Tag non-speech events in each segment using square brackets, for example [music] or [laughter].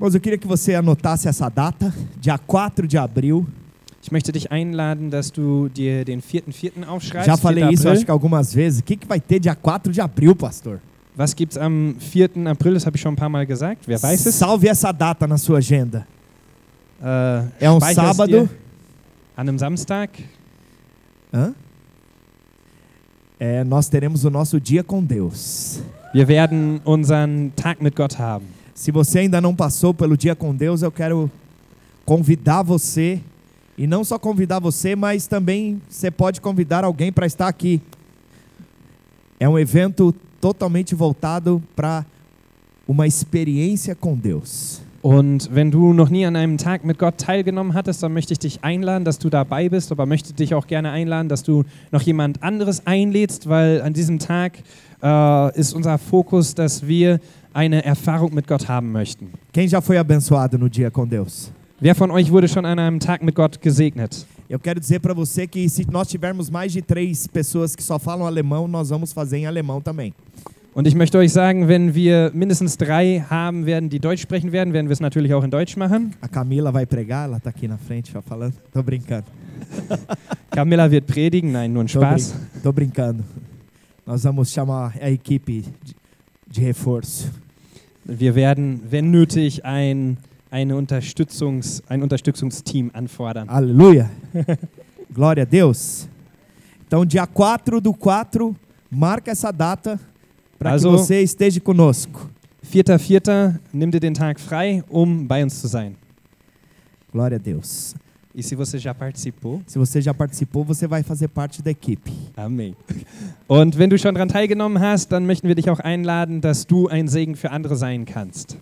Mas eu queria que você anotasse essa data, dia 4 de abril. Ich möchte dich einladen, dass du dir den 4.4. aufschreibst. Já falei 4. isso, acho que algumas vezes. O que, que vai ter dia 4 de abril, pastor? Was gibt's am 4. April? Das habe ich schon ein paar Mal gesagt. Wer weiß es? Salve essa data na sua agenda. Äh, É um sábado. An einem Samstag. Hã? É, nós teremos o nosso dia com Deus. Wir werden unseren Tag mit Gott haben. Se você ainda não passou pelo dia com Deus, eu quero convidar você. E não só convidar você, mas também você pode convidar alguém para estar aqui. É um evento totalmente voltado para uma experiência com Deus. Und wenn du noch nie an einem Tag mit Gott teilgenommen hattest, dann möchte ich dich einladen, dass du dabei bist, aber möchte dich auch gerne einladen, dass du noch jemand anderes einlädst, weil an diesem Tag äh, ist unser Fokus, dass wir eine Erfahrung mit Gott haben möchten. Quem já foi abençoado no dia com Deus? Wer von euch wurde schon an einem Tag mit Gott gesegnet? Eu quero dizer para você que se nós tivermos mais de três pessoas que só falam alemão, nós vamos fazer em alemão também. Und ich möchte euch sagen, wenn wir mindestens drei haben werden, die Deutsch sprechen werden, werden wir es natürlich auch in Deutsch machen. A Camila vai pregar, ela tá aqui na frente, já falando. Tô brincando. [laughs] Camilla wird predigen, nein, nur ein Tô, Spaß. brin- tô brincando. Nós vamos chamar a equipe de, de reforço. Wir werden, wenn nötig, ein, eine Unterstützungs, ein Unterstützungsteam anfordern. Aleluia. [laughs] Glória a Deus. Então, dia 4 do 4, marca essa data para que Also- você esteja conosco. 4.4. Nimm dir den Tag frei, um bei uns zu sein. Glória a Deus. E se você já participou? Se você já participou, você vai fazer parte da equipe. Amém. Und wenn du schon daran teilgenommen hast, dann möchten wir dich auch einladen, dass du ein Segen für andere sein kannst.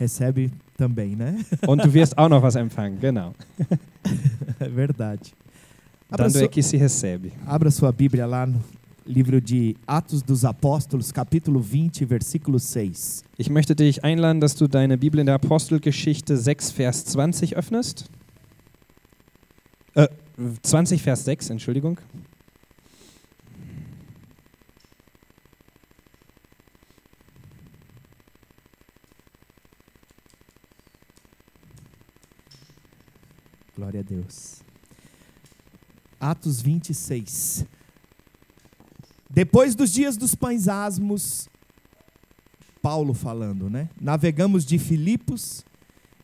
Recebe também, né? [laughs] Und du wirst auch noch was empfangen, genau. [laughs] É verdade. Abra, Dando é que se recebe. abra sua Bíblia lá no livro de Atos dos Apóstolos, capítulo 20, versículo 6. Ich möchte dich einladen, dass du deine Bibel in der Apostelgeschichte 6, Vers 20 öffnest. Äh, 20, Vers 6, Entschuldigung. Glória a Deus. Atos 26. Depois dos dias dos pães asmos, Paulo falando, né? Navegamos de Filipos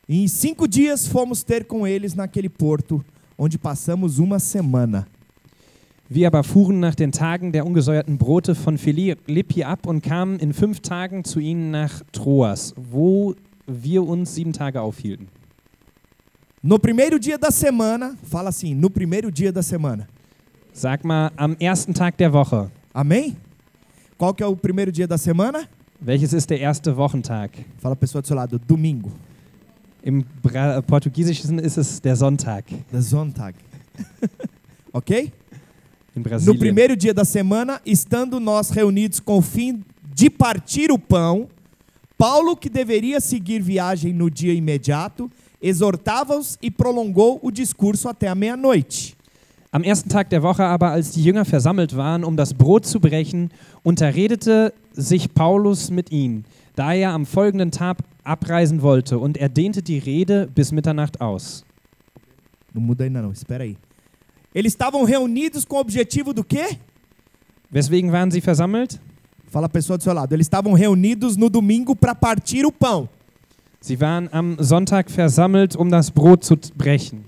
e em cinco dias fomos ter com eles naquele porto, onde passamos uma semana. Wir aber fuhren nach den Tagen der ungesäuerten Brote von Philippi ab und kamen in fünf Tagen zu ihnen nach Troas, wo wir uns sieben Tage aufhielten. No primeiro dia da semana, fala assim, no primeiro dia da semana. Sag mal, am ersten Tag der Woche. Amém? Qual que é o primeiro dia da semana? Welches ist der erste Wochentag? Fala a pessoa do seu lado, domingo. Im Bra Portugiesischen ist es der Sonntag Da Sonntag. [laughs] ok? in No primeiro dia da semana, estando nós reunidos com o fim de partir o pão, Paulo, que deveria seguir viagem no dia imediato, exortava-os e prolongou o discurso até a meia-noite. Am ersten Tag der Woche aber, als die Jünger versammelt waren, um das Brot zu brechen, unterredete sich Paulus mit ihnen, da er am folgenden Tag abreisen wollte, und er dehnte die Rede bis Mitternacht aus. Não muda ainda não, espera aí. Eles estavam reunidos com o objetivo do quê? Weswegen waren sie versammelt? Fala a pessoa do seu lado. Eles estavam reunidos no domingo para partir o pão. Sie waren am Sonntag versammelt, um das Brot zu brechen.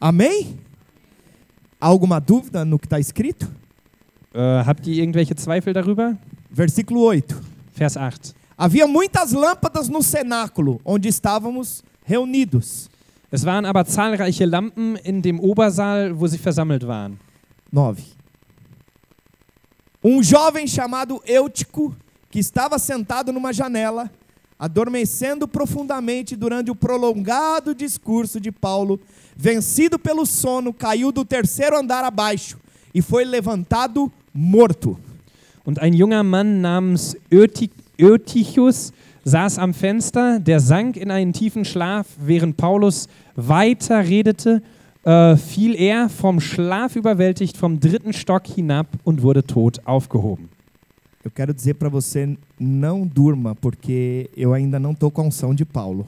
Amém? Alguma dúvida no que está escrito? Äh, habt ihr irgendwelche Zweifel darüber? Versículo 8. Vers 8. Havia muitas lâmpadas no cenáculo onde estávamos reunidos. Es waren aber zahlreiche Lampen in dem Obersaal, wo sie versammelt waren. 9. Um jovem chamado Eutico, que estava sentado numa janela, adormecendo profundamente durante o prolongado discurso de Paulo, vencido pelo sono, caiu do terceiro andar abaixo e foi levantado morto. Und ein junger Mann namens Öti- Ötichus saß am Fenster, der sank in einen tiefen Schlaf, während Paulus weiter redete, äh, fiel er vom Schlaf überwältigt vom dritten Stock hinab und wurde tot aufgehoben. eu quero dizer para você não durma, porque eu ainda não estou com a unção de Paulo.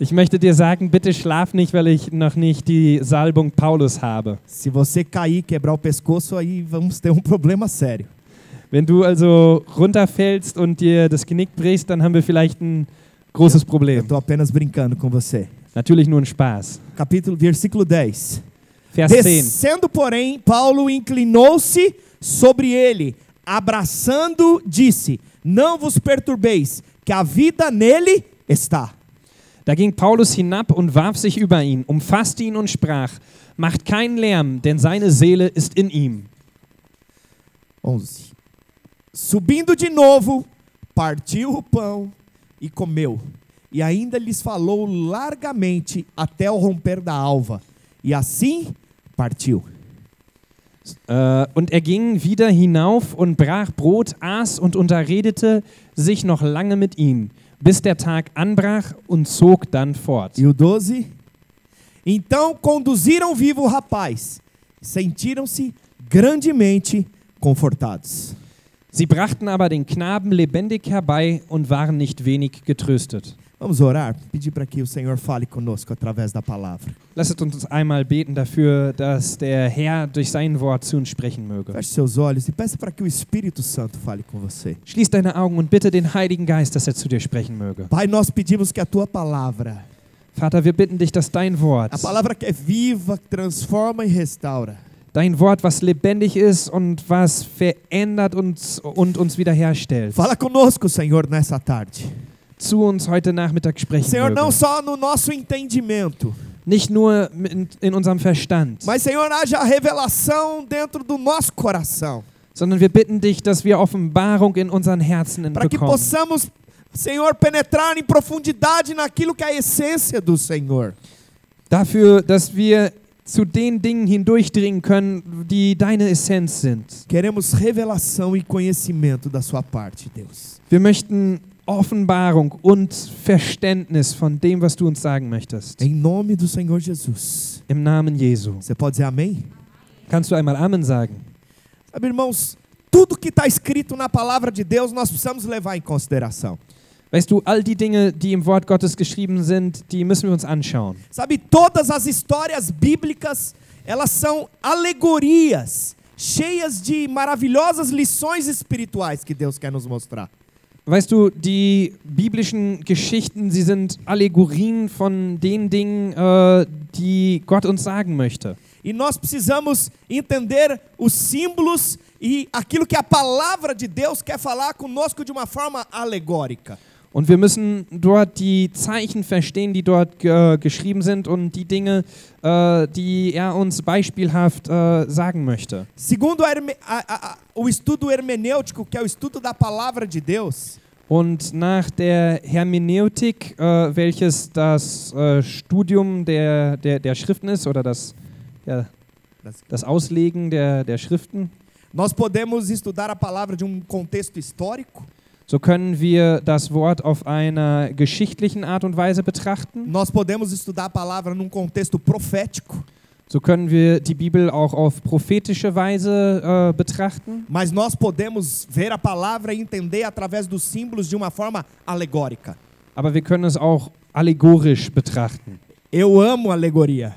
Ich möchte dir sagen, bitte schlaf nicht, weil ich noch nicht die Salbung Paulus habe. Se você cair, quebrar o pescoço, aí vamos ter um problema sério. Wenn du also runterfällst und dir das Genick brichst, dann haben wir vielleicht ein großes Eu Problem. estou apenas brincando com você. Natürlich nur ein Spaß. Capítulo, versículo 10. Vers 10. Descendo, porém, Paulo inclinou-se sobre ele, abraçando, disse: Não vos perturbeis, que a vida nele está. Da ging Paulus hinab und warf sich über ihn, umfasste ihn und sprach: Macht keinen Lärm, denn seine Seele ist in ihm. 11. Subindo de novo, partiu o pão e comeu. E ainda lhes falou largamente até o romper da alva. E assim partiu. Äh, und er ging wieder hinauf und brach Brot, aß und unterredete sich noch lange mit ihm, bis der Tag anbrach und zog dann fort. E o 12. Então conduziram vivo o rapaz. Sentiram-se grandemente confortados. Sie brachten aber den Knaben lebendig herbei und waren nicht wenig getröstet. Vamos orar, pedir para que o Senhor fale conosco através da palavra. Lasset uns einmal beten dafür, dass der Herr durch sein Wort zu uns sprechen möge. Feche seus olhos e peça para que o Espírito Santo fale com você. Schließ deine Augen und bitte den Heiligen Geist, dass er zu dir sprechen möge. Pai, nós pedimos que a tua palavra, Vater, wir bitten dich, dass dein Wort, a palavra que é viva, transforma e restaura, dein Wort, was lebendig ist und was verändert uns und uns wiederherstellt, fala conosco, Senhor, nessa tarde. Zu uns heute Nachmittag sprechen Senhor, não möge. só no nosso entendimento, Nicht nur in, in unserem Verstand, mas, Senhor, haja revelação dentro do nosso coração, sondern wir bitten dich, dass wir Offenbarung in unseren Herzen para que bekommen. possamos, Senhor, penetrar em profundidade naquilo que é a essência do Senhor. Dafür, dass wir zu den Dingen hindurchdringen können, die deine Essenz sind. Queremos revelação e conhecimento da sua parte, Deus. Wir möchten Offenbarung und Verständnis von dem, was du uns sagen möchtest. Em nome do Senhor Jesus. Im Namen Jesu. Você pode dizer amém? Kannst du einmal Amen sagen? Sabe, irmãos, tudo que está escrito na palavra de Deus nós precisamos levar em consideração. Weißt du, all die Dinge, die im Wort Gottes geschrieben sind, die müssen wir uns anschauen. Sabe, todas as histórias bíblicas, elas são alegorias, cheias de maravilhosas lições espirituais que Deus quer nos mostrar. Weißt du, die biblischen Geschichten, sie sind Allegorien von den Dingen, äh, die Gott uns sagen möchte. E nós precisamos entender os símbolos e aquilo que a palavra de Deus quer falar conosco de uma forma alegórica. Und wir müssen dort die Zeichen verstehen, die dort äh, geschrieben sind und die Dinge, äh, die er uns beispielhaft äh, sagen möchte. Segundo a a- a- o estudo hermenêutico, que é o estudo da palavra de Deus, Und nach der Hermeneutik, äh, welches das äh, Studium der, der, der Schriften ist oder das, ja, das Auslegen der, der Schriften, nós podemos estudar a palavra de um contexto histórico, so können wir das Wort auf einer geschichtlichen Art und Weise betrachten. nós podemos estudar a palavra num contexto profético, So können wir die Bibel auch auf prophetische Weise äh, betrachten. mas nós podemos ver a palavra e entender através dos símbolos de uma forma alegórica. Aber wir können es auch allegorisch betrachten. Eu amo alegoria.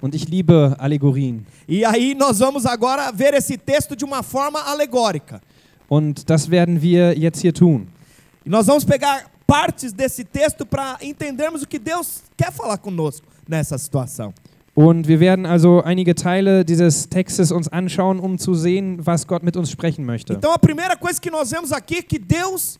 Und ich liebe Allegorien. E aí nós vamos agora ver esse texto de uma forma alegórica. Und das werden wir jetzt hier tun. E nós vamos pegar partes desse texto para entendermos o que Deus quer falar conosco nessa situação. Und wir werden also einige Teile dieses Textes uns anschauen, um zu sehen, was Gott mit uns sprechen möchte. Então a primeira coisa que nós vemos aqui é que Deus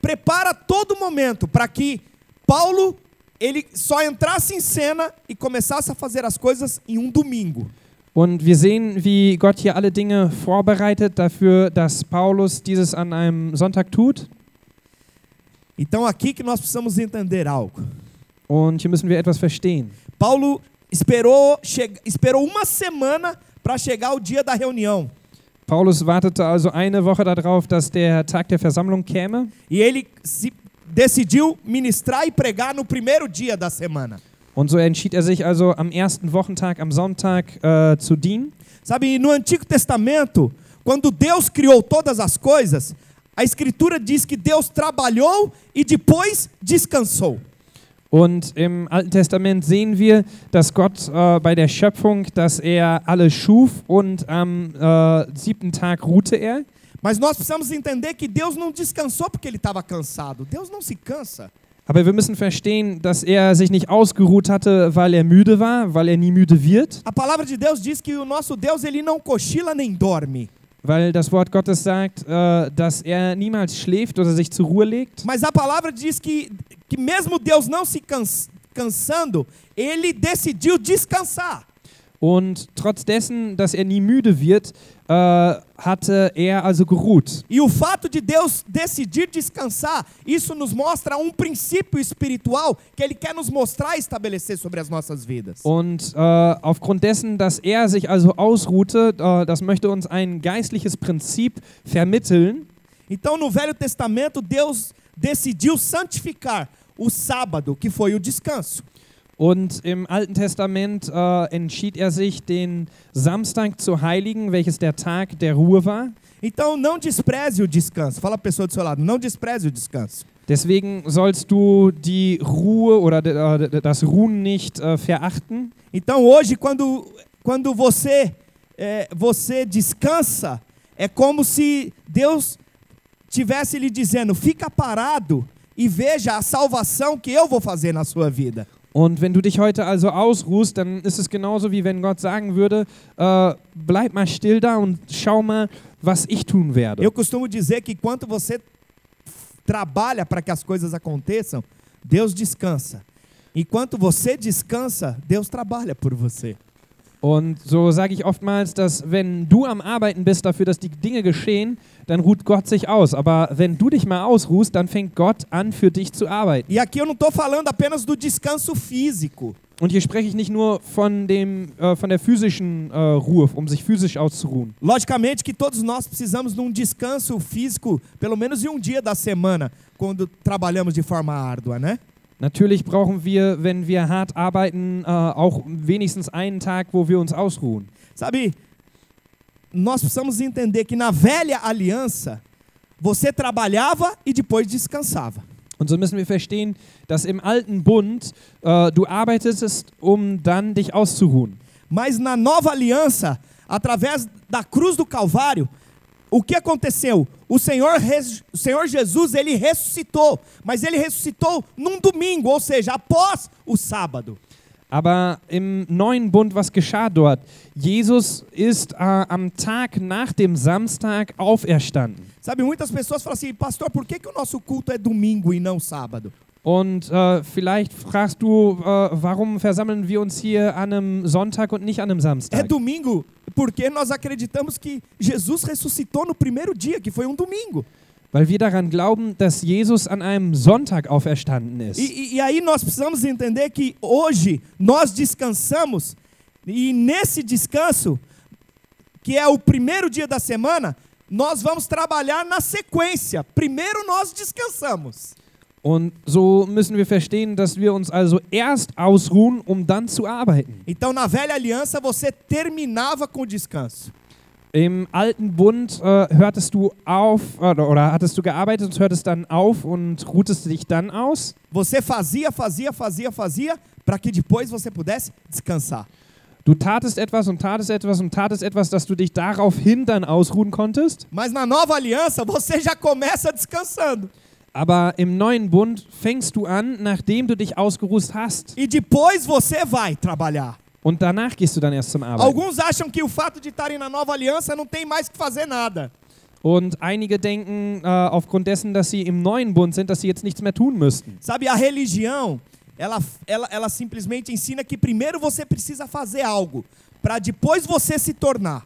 prepara todo momento para que Paulo ele só entrasse em cena e começasse a fazer as coisas em um domingo. Und wir sehen, wie Gott hier alle Dinge vorbereitet dafür, dass Paulus dieses an einem Sonntag tut. Então aqui que nós precisamos entender algo. Und hier müssen wir etwas verstehen. Paulo esperou, esperou uma semana para chegar o dia da reunião. Paulus wartete also eine Woche darauf, dass der Tag der Versammlung käme. E ele se decidiu ministrar e pregar no primeiro dia da semana. Und so entschied er sich also am ersten Wochentag, am Sonntag, äh, zu dienen. Sabe, no Antigo Testamento, quando Deus criou todas as coisas, a escritura diz que Deus trabalhou e depois descansou. Und im Alten Testament sehen wir, dass Gott äh, bei der Schöpfung, dass er alles schuf und am äh, siebten Tag ruhte er. Mas nós precisamos entender que Deus não descansou porque ele estava cansado. Deus não se cansa. Aber wir müssen verstehen, dass er sich nicht ausgeruht hatte, weil er müde war, weil er nie müde wird, A palavra de Deus diz que o nosso Deus ele não cochila nem dorme. weil das Wort Gottes sagt, äh, dass er niemals schläft oder sich zur Ruhe legt. Mas a palavra diz que, que mesmo Deus não se cans, cansando, ele decidiu descansar. Und trotz dessen, dass er nie müde wird, äh, hatte er also geruht. E o fato de Deus decidir descansar, isso nos mostra um princípio espiritual que ele quer nos mostrar e estabelecer sobre as nossas vidas. Und äh, aufgrund dessen, dass er sich also ausruhte, äh, das möchte uns ein geistliches Prinzip vermitteln. Então, no Velho Testamento, Deus decidiu santificar o sábado, que foi o descanso. Und im Alten Testament äh, entschied er sich, den Samstag zu heiligen, welches der Tag der Ruhe war. Então, não despreze o descanso. Fala a pessoa do seu lado, não despreze o descanso. Deswegen sollst du die Ruhe oder äh, das Ruhen nicht äh, verachten. Então, hoje, quando, quando você, é, você descansa, é como se Deus tivesse lhe dizendo: fica parado e veja a salvação que eu vou fazer na sua vida. Und wenn du dich heute also ausruhst, dann ist es genauso wie wenn Gott sagen würde, äh, bleib mal still da und schau mal, was ich tun werde. Eu costumo dizer que enquanto você trabalha para que as coisas aconteçam, Deus descansa. Enquanto você descansa, Deus trabalha por você. Und so sage ich oftmals, dass wenn du am Arbeiten bist dafür, dass die Dinge geschehen, dann ruht Gott sich aus. Aber wenn du dich mal ausruhst, dann fängt Gott an, für dich zu arbeiten. E aqui eu não estou falando apenas do descanso físico. Und hier spreche ich nicht nur von, dem, äh, von der physischen äh, Ruhe, um sich physisch auszuruhen. Logicamente que todos nós precisamos de um descanso físico, pelo menos em um dia da semana, quando trabalhamos de forma árdua, né? Natürlich brauchen wir, wenn wir hart arbeiten, äh, auch wenigstens einen Tag, wo wir uns ausruhen. Sabe, nós precisamos entender que na velha aliança, você trabalhava e depois descansava. Und so müssen wir verstehen, dass im alten Bund äh, du arbeitest, um dann dich auszuruhen. Mas na nova aliança, através da cruz do Calvário, o que aconteceu? O Senhor, o Senhor Jesus, ele ressuscitou, mas ele ressuscitou num domingo, ou seja, após o sábado. Aber im neuen Bund, was geschah dort? Jesus ist äh, am Tag nach dem Samstag auferstanden. Sabe, muitas pessoas falam assim, pastor, por que, que o nosso culto é domingo e não sábado? Und äh, vielleicht fragst du, äh, warum versammeln wir uns hier an einem Sonntag und nicht an einem É Samstag? domingo porque nós acreditamos que Jesus ressuscitou no primeiro dia, que foi um domingo. Weil wir daran glauben, dass Jesus an einem Sonntag auferstanden ist. E, e- e aí nós precisamos entender que hoje nós descansamos, e nesse descanso, que é o primeiro dia da semana, nós vamos trabalhar na sequência. Primeiro nós descansamos. Und so müssen wir verstehen, dass wir uns also erst ausruhen, um dann zu arbeiten. Então na velha aliança você terminava com o descanso. Im alten Bund äh, hörtest du auf oder, oder hattest du gearbeitet und hörtest dann auf und ruhtest dich dann aus. Você fazia, fazia, fazia, fazia, para que depois você pudesse descansar. Du tatest etwas und tatest etwas und tatest etwas, dass du dich daraufhin dann ausruhen konntest. Mas na nova aliança você já começa descansando. Aber im neuen Bund fängst du an, nachdem du dich ausgeruht hast. E depois você vai trabalhar. Und danach gehst du dann erst zum Arbeiten. Alguns acham que o fato de estarem na nova aliança não tem mais que fazer nada. Und einige denken, äh, aufgrund dessen, dass sie im neuen Bund sind, dass sie jetzt nichts mehr tun müssten. Sabe, a religião, ela, ela, ela simplesmente ensina que primeiro você precisa fazer algo, para depois você se tornar.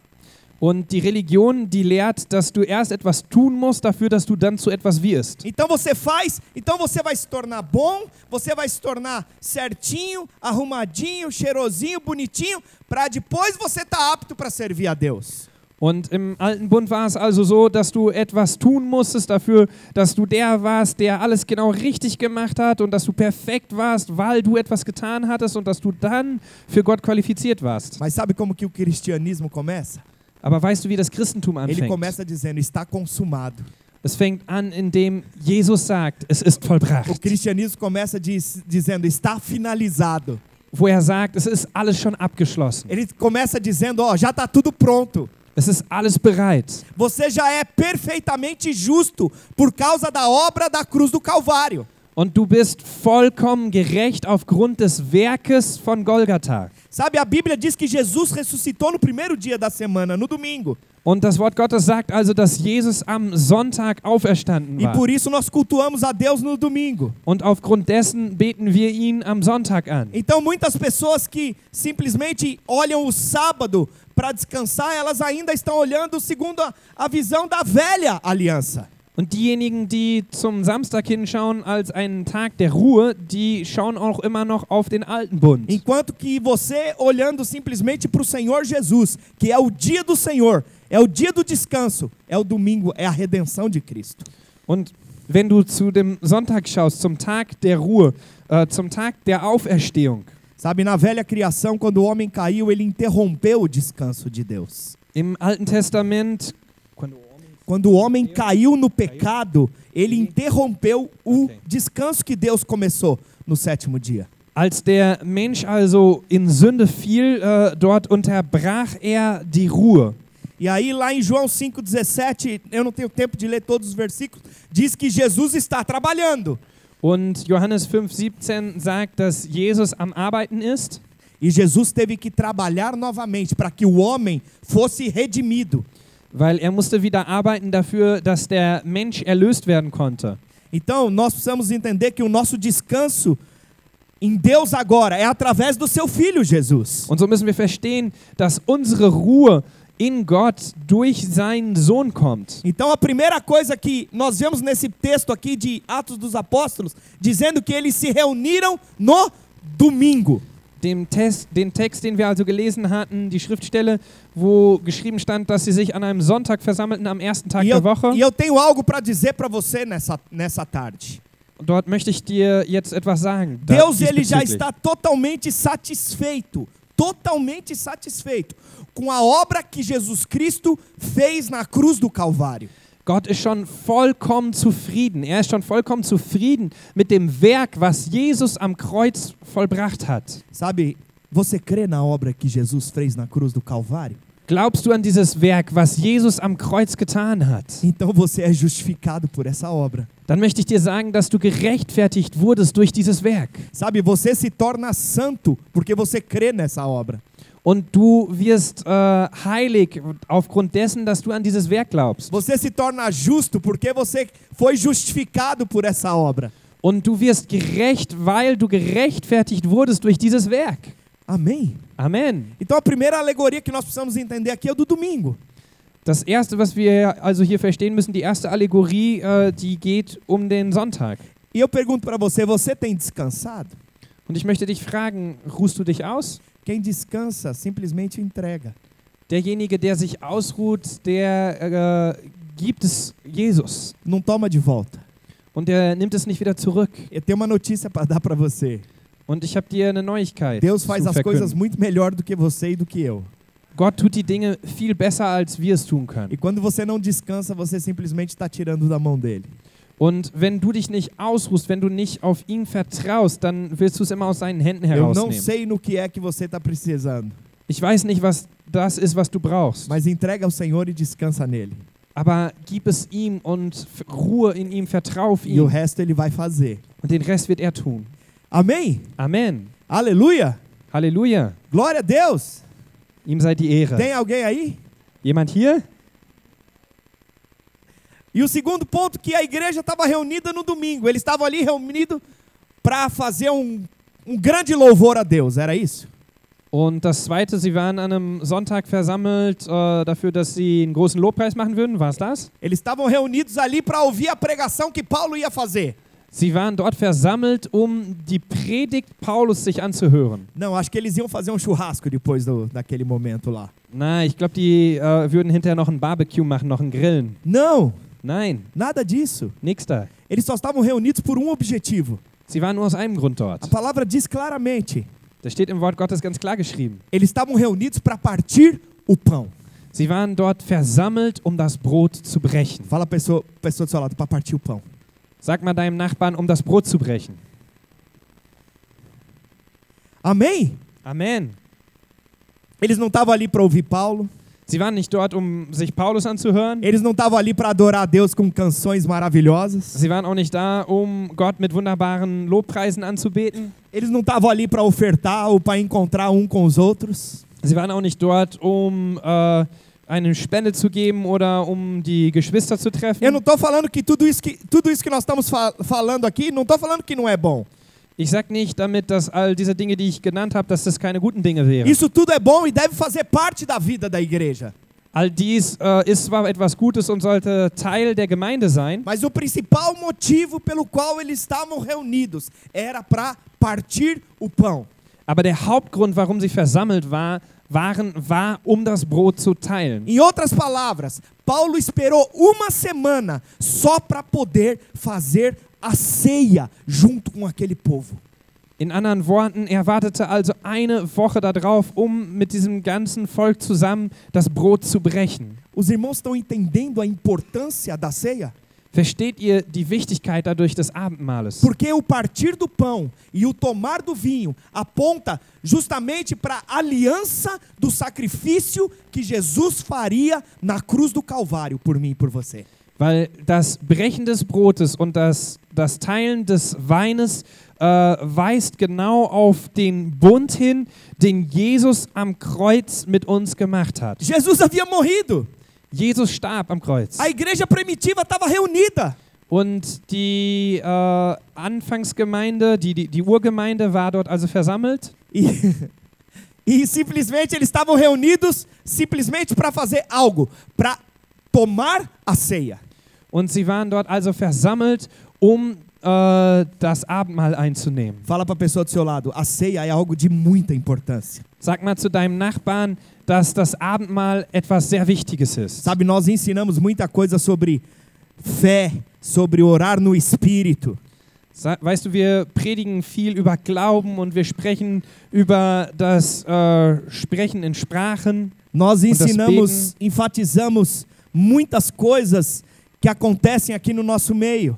Und die Religion, die lehrt, dass du erst etwas tun musst dafür, dass du dann zu etwas wirst. Então você faz, então você vai se tornar bom, você vai se tornar certinho, arrumadinho, cheirosinho, bonitinho, para depois você tá apto para servir a Deus. Und im alten Bund war es also so, dass du etwas tun musstest dafür, dass du der warst, der alles genau richtig gemacht hat und dass du perfekt warst, weil du etwas getan hattest und dass du dann für Gott qualifiziert warst. Mas sabe como que o cristianismo começa? Aber weißt du, wie das Christentum Ele anfängt? começa dizendo: está consumado. Es fängt an, indem Jesus sagt, es ist O vollbracht. cristianismo começa diz- dizendo está finalizado. Wo er sagt, es ist alles schon abgeschlossen. Ele começa dizendo, ó, já está tudo pronto. Es ist alles bereit. Você já é perfeitamente justo por causa da obra da cruz do Calvário. Und du bist vollkommen gerecht aufgrund des Werkes von Golgatha. Sabe, a Bíblia diz que Jesus ressuscitou no primeiro dia da semana, no domingo. Und das Wort Gottes sagt also, dass Jesus am Sonntag auferstanden E war. por isso nós cultuamos a Deus no domingo. Und aufgrund dessen beten wir ihn am Sonntag an. Então muitas pessoas que simplesmente olham o sábado para descansar, elas ainda estão olhando segundo a, a visão da velha aliança. Und diejenigen, die zum Samstag hinschauen als einen Tag der Ruhe, die schauen auch immer noch auf den alten Bund. Enquanto que você olhando simplesmente para o Senhor Jesus, que é o dia do Senhor, é o dia do descanso, é o domingo, é a redenção de Cristo. Und wenn du zu dem Sonntag schaust, zum Tag der Ruhe, äh, zum Tag der Auferstehung, Sabe, na velha criação, quando o homem caiu, ele interrompeu o descanso de Deus. im Alten Testament, Quando o homem caiu no pecado, ele interrompeu o descanso que Deus começou no sétimo dia. als der Mensch also in Sünde fiel, äh, dort unterbrach er die Ruhe. E aí, lá em João 5,17, eu não tenho tempo de ler todos os versículos, diz que Jesus está trabalhando. Und Johannes 5,17 sagt, dass Jesus am Arbeiten ist. E Jesus teve que trabalhar novamente para que o homem fosse redimido. Weil er musste wieder arbeiten dafür, dass der Mensch erlöst werden konnte. Então, nós precisamos entender que o nosso descanso em Deus agora é através do seu filho Jesus. Und so müssen wir verstehen, dass unsere Ruhe in Gott durch seinen Sohn kommt. Então, a primeira coisa que nós vemos nesse texto aqui de Atos dos Apóstolos, dizendo que eles se reuniram no domingo. Dem Test, den Text, den wir also gelesen hatten, die Schriftstelle, wo geschrieben stand, dass sie sich an einem Sonntag versammelten, am ersten Tag E der eu, Woche. e eu tenho algo para dizer para você nessa, nessa tarde. Dort möchte ich dir jetzt etwas sagen. Deus ele já está totalmente satisfeito, totalmente satisfeito com a obra que Jesus Cristo fez na cruz do Calvário. Gott ist schon vollkommen zufrieden. Er ist schon vollkommen zufrieden mit dem Werk, was Jesus am Kreuz vollbracht hat. Sabe, você crê na obra que Jesus fez na cruz do Calvário? Glaubst du an dieses Werk, was Jesus am Kreuz getan hat? Então você é justificado por essa obra. Dann möchte ich dir sagen, dass du gerechtfertigt wurdest durch dieses Werk. Sabe, você se torna santo porque você crê nessa obra. Und du wirst äh, heilig aufgrund dessen, dass du an dieses Werk glaubst. Você se torna justo porque você foi justificado por essa obra. Und du wirst gerecht, weil du gerechtfertigt wurdest durch dieses Werk. Amém? Amen. Então a primeira alegoria que nós precisamos entender aqui é do domingo. Das erste, was wir also hier verstehen müssen, die erste Allegorie, äh, die geht um den Sonntag. E eu pergunto para você, você tem descansado? Und ich möchte dich fragen, ruhst du dich aus? Quem descansa simplesmente entrega. Derjenige, der sich ausruht, der äh, gibt es Jesus. Não toma de volta. Und der nimmt es nicht wieder zurück. Eu tenho uma notícia para dar para você. Und ich habe dir eine Neuigkeit Deus faz as coisas muito melhor do que você e do que eu. Gott tut die Dinge viel besser, als wir es tun können. E quando você não descansa, você simplesmente está tirando da mão dele. Und wenn du dich nicht ausruhst, wenn du nicht auf ihn vertraust, dann willst du es immer aus seinen Händen Eu não herausnehmen. sei no que é que você está precisando, Ich weiß nicht, was das ist, was du brauchst. mas entrega ao Senhor e descansa nele. Aber gib es ihm und Ruhe in ihm, vertrau auf E o ihn. resto ele vai fazer. Und den Rest wird er tun. Amém? Amen. Aleluia! Halleluja. Glória a Deus! Ihm sei die Ehre. Tem alguém aí? Jemand hier? E o segundo ponto que a igreja estava reunida no domingo. Eles estavam ali reunidos para fazer um, um grande louvor a Deus. Era isso? Und das Zweite, sie waren an einem Sonntag versammelt äh, dafür, dass sie einen großen Lobpreis machen würden. War es das? Eles estavam reunidos ali para ouvir a pregação que Paulo ia fazer. Sie waren dort versammelt, um die Predigt Paulus sich anzuhören. Não, acho que eles iam fazer um churrasco depois do, daquele momento lá. Na, ich glaube, die äh, würden hinterher noch ein Barbecue machen, noch ein Grillen. Não, Nein, nada disso. nix da. Eles só estavam reunidos por um objetivo. Sie waren nur aus einem Grund dort. A palavra diz claramente: Das steht im Wort Gottes ganz klar geschrieben. eles estavam reunidos para partir o pão. Sie waren dort versammelt, um das Brot zu brechen. Fala a pessoa, pessoa do seu lado para partir o pão. Sag mal deinem Nachbarn, um das Brot zu brechen. Amém? Amen. Eles não estavam ali para ouvir Paulo. Sie waren nicht dort, um sich Paulus anzuhören. Eles não estavam ali para adorar a Deus com canções maravilhosas. Sie waren auch nicht da, um Gott mit wunderbaren Lobpreisen anzubeten. Eles não estavam ali para ofertar ou para encontrar um com os outros. Sie waren auch nicht dort, um äh, eine Spende zu geben oder um die Geschwister zu treffen. Eu não estou falando que tudo isso que tudo isso que nós estamos fa falando aqui, não estou falando que não é bom. Ich sage nicht damit, dass all diese Dinge, die ich genannt habe, dass das keine guten Dinge wären. Isso tudo é bom e deve fazer parte da vida da igreja. All dies äh, ist zwar etwas Gutes und sollte Teil der Gemeinde sein, Mas o principal motivo pelo qual eles estavam reunidos era para partir o pão. aber der Hauptgrund, warum sie versammelt war, waren, war, um das Brot zu teilen. Em outras palavras, Paulo esperou uma semana só para poder fazer a ceia junto com aquele povo. In anderen Worten, er wartete also eine Woche darauf, um mit diesem ganzen Volk zusammen das Brot zu brechen. Os irmãos estão entendendo a importância da ceia? Versteht ihr die Wichtigkeit dadurch des Abendmahles? Porque o partir do pão e o tomar do vinho aponta justamente para a aliança do sacrifício que Jesus faria na cruz do Calvário por mim e por você. Weil das Brechen des Brotes und das, das Teilen des Weines äh, weist genau auf den Bund hin, den Jesus am Kreuz mit uns gemacht hat. Jesus havia morrido. Jesus starb am Kreuz. A igreja primitiva estava reunida. Und die äh, Anfangsgemeinde, die, die, die Urgemeinde war dort also versammelt. E, [laughs] e simplesmente eles estavam reunidos simplesmente para fazer algo, para tomar a ceia. Und sie waren dort also versammelt, um äh, das Abendmahl einzunehmen. Fala para a pessoa do seu lado, a ceia é algo de muita importância. Sag mal zu deinem Nachbarn, dass das Abendmahl etwas sehr Wichtiges ist. Sabe, nós ensinamos muita coisa sobre fé, sobre orar no espírito. Weißt du, wir predigen viel über Glauben und wir sprechen über das äh, Sprechen in Sprachen. Nós ensinamos, enfatizamos muitas coisas que acontecem aqui no nosso meio.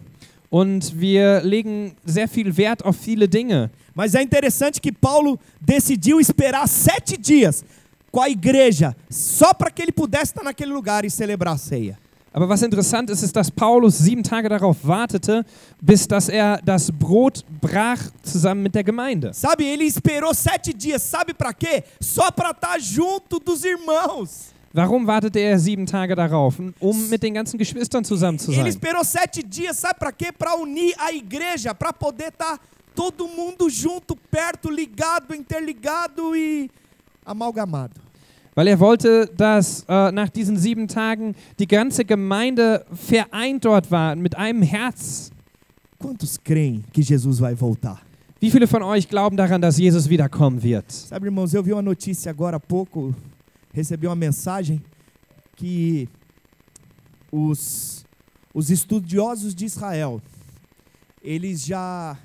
Und wir legen sehr viel Wert auf viele Dinge. Mas é interessante que Paulo decidiu esperar sete dias com a igreja, só para que ele pudesse estar naquele lugar e celebrar a ceia. Aber was interessant ist, ist, dass Paulus sieben Tage darauf wartete, bis dass er das Brot brach zusammen mit der Gemeinde. Sabe, ele esperou sete dias, sabe para quê? Só para estar junto dos irmãos. Warum wartete er sieben Tage darauf? Um mit den ganzen Geschwistern zusammen zu Ele sein. esperou sete dias, sabe para quê? Para unir a igreja, para poder estar todo mundo junto, perto, ligado, interligado e amalgamado. Weil er wollte, dass äh, nach diesen sieben Tagen die ganze Gemeinde vereint dort war, mit einem Herz. Quantos creem que Jesus vai voltar? Wie viele von euch glauben daran, dass Jesus wiederkommen wird? Sabe, irmãos, eu vi uma notícia agora há pouco, recebi uma mensagem que os, os estudiosos de Israel, eles já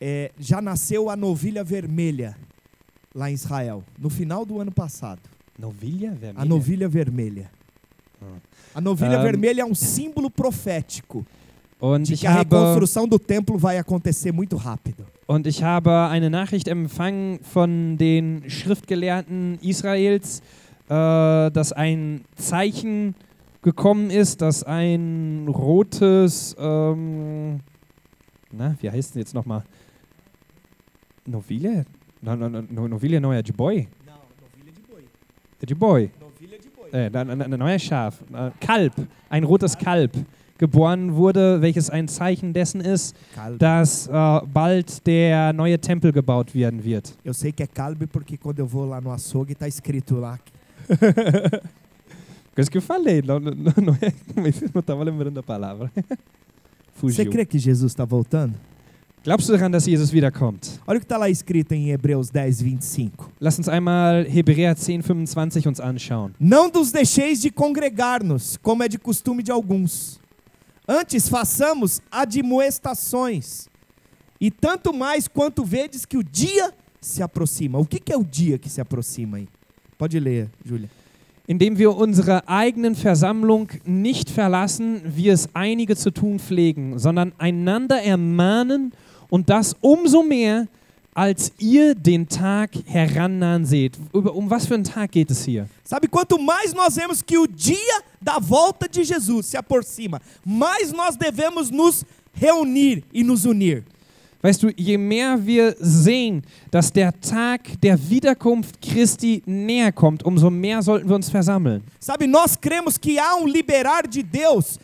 é, já nasceu a novilha vermelha lá em Israel, no final do ano passado. Novilha? A novilha vermelha. Ah. A novilha Ah. vermelha é um símbolo profético de que a reconstrução do templo vai acontecer muito rápido. Und ich habe eine Nachricht empfangen von den Schriftgelehrten Israels, äh, dass ein Zeichen gekommen ist, dass ein rotes, ähm, na, wie heißt denn jetzt nochmal? Novilha? No, no, no, é de boi? Não. É de boi. Novilha de boi. Äh, neuer Schaf. Äh, Kalb. Ein rotes Kalb geboren wurde, welches ein Zeichen dessen ist, Caleb. dass äh, bald der neue Tempel gebaut werden wird. Eu sei que é Caleb porque quando eu vou lá no açougue tá escrito lá. Coisa [laughs] que eu falei, não, não, não é, [laughs] não estava lembrando da palavra. [laughs] Você Fugiu. crê que Jesus está voltando? Glaubst du daran, dass Jesus wiederkommt? Olha o que está lá escrito em Hebreus 10, 25. Lass uns einmal Hebräer 10, 25 uns anschauen. Não nos deixeis de congregar-nos, como é de costume de alguns. Antes façamos admoestações, e tanto mais quanto vedes que o dia se aproxima. O que, é o dia que se aproxima aí? Pode ler, Júlia. indem wir unsere eigenen Versammlung nicht verlassen, wie es einige zu tun pflegen, sondern einander ermahnen und das umso mehr, als ihr den Tag herannahen seht. Um was für einen Tag geht es hier? Sabe, quanto mais nós vemos que o dia da volta de Jesus se aproxima, mais nós devemos nos reunir e nos unir. Weißt du, je mehr wir sehen, dass der Tag der Wiederkunft Christi näher kommt, umso mehr sollten wir uns versammeln. Sabe, nós cremos que há um liberar de Deus.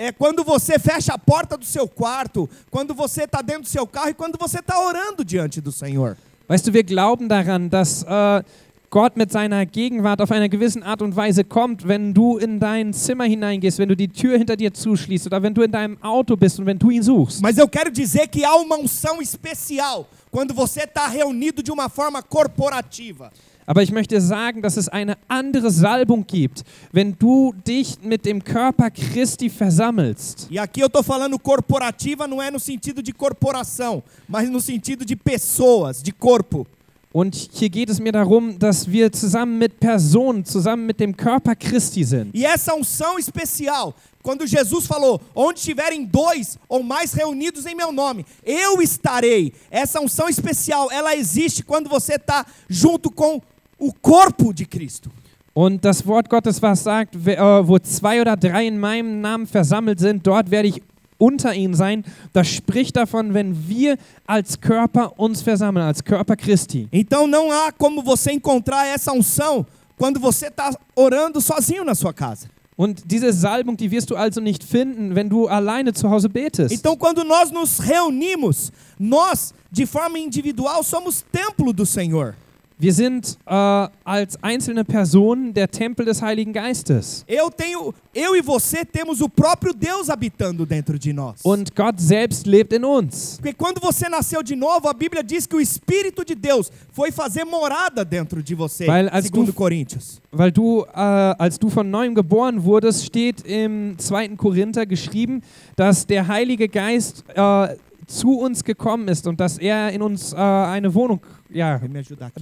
É quando você fecha a porta do seu quarto, quando você está dentro do seu carro e quando você está orando diante do Senhor. Weißt du, wir glauben daran, dass äh, Gott mit seiner Gegenwart auf einer gewissen Art und Weise kommt, wenn du in dein Zimmer hineingehst, wenn du die Tür hinter dir zuschließt oder wenn du in deinem Auto bist und wenn du ihn suchst. Mas eu quero dizer que há uma unção especial quando você está reunido de uma forma corporativa. Aber ich möchte sagen, dass es eine andere Salbung gibt, wenn du dich mit dem Körper Christi versammelst. E aqui eu estou falando corporativa não é no sentido de corporação, mas no sentido de pessoas, de corpo. Und hier geht es mir darum, dass wir zusammen mit Personen, zusammen mit dem Körper Christi sind. E essa unção especial, quando Jesus falou: Onde estiverem dois ou mais reunidos em meu nome, eu estarei. Essa unção especial, ela existe quando você está junto com o corpo de Cristo. Und das Wort Gottes, was sagt, äh, wo zwei oder drei in meinem Namen versammelt sind, dort werde ich unter ihnen sein. Das spricht davon, wenn wir als Körper uns versammeln, als Körper Christi. Então não há como você encontrar essa unção quando você está orando sozinho na sua casa. Und diese Salbung, die wirst du also nicht finden, wenn du alleine zu Hause betest. Então, quando nós nos reunimos, nós, de forma individual, somos templo do Senhor. Wir sind äh, als einzelne Personen der Tempel des Heiligen Geistes. Eu tenho, eu e você temos o próprio Deus habitando dentro de nós. Und Gott selbst lebt in uns. Porque quando você nasceu de novo, a Bíblia diz que o Espírito de Deus foi fazer morada dentro de você, Weil segundo du- Coríntios. Weil du, äh, als du von neuem geboren wurdest, steht im 2. Korinther geschrieben, dass der Heilige Geist äh, zu uns gekommen ist und dass er in uns äh, eine Wohnung, ja,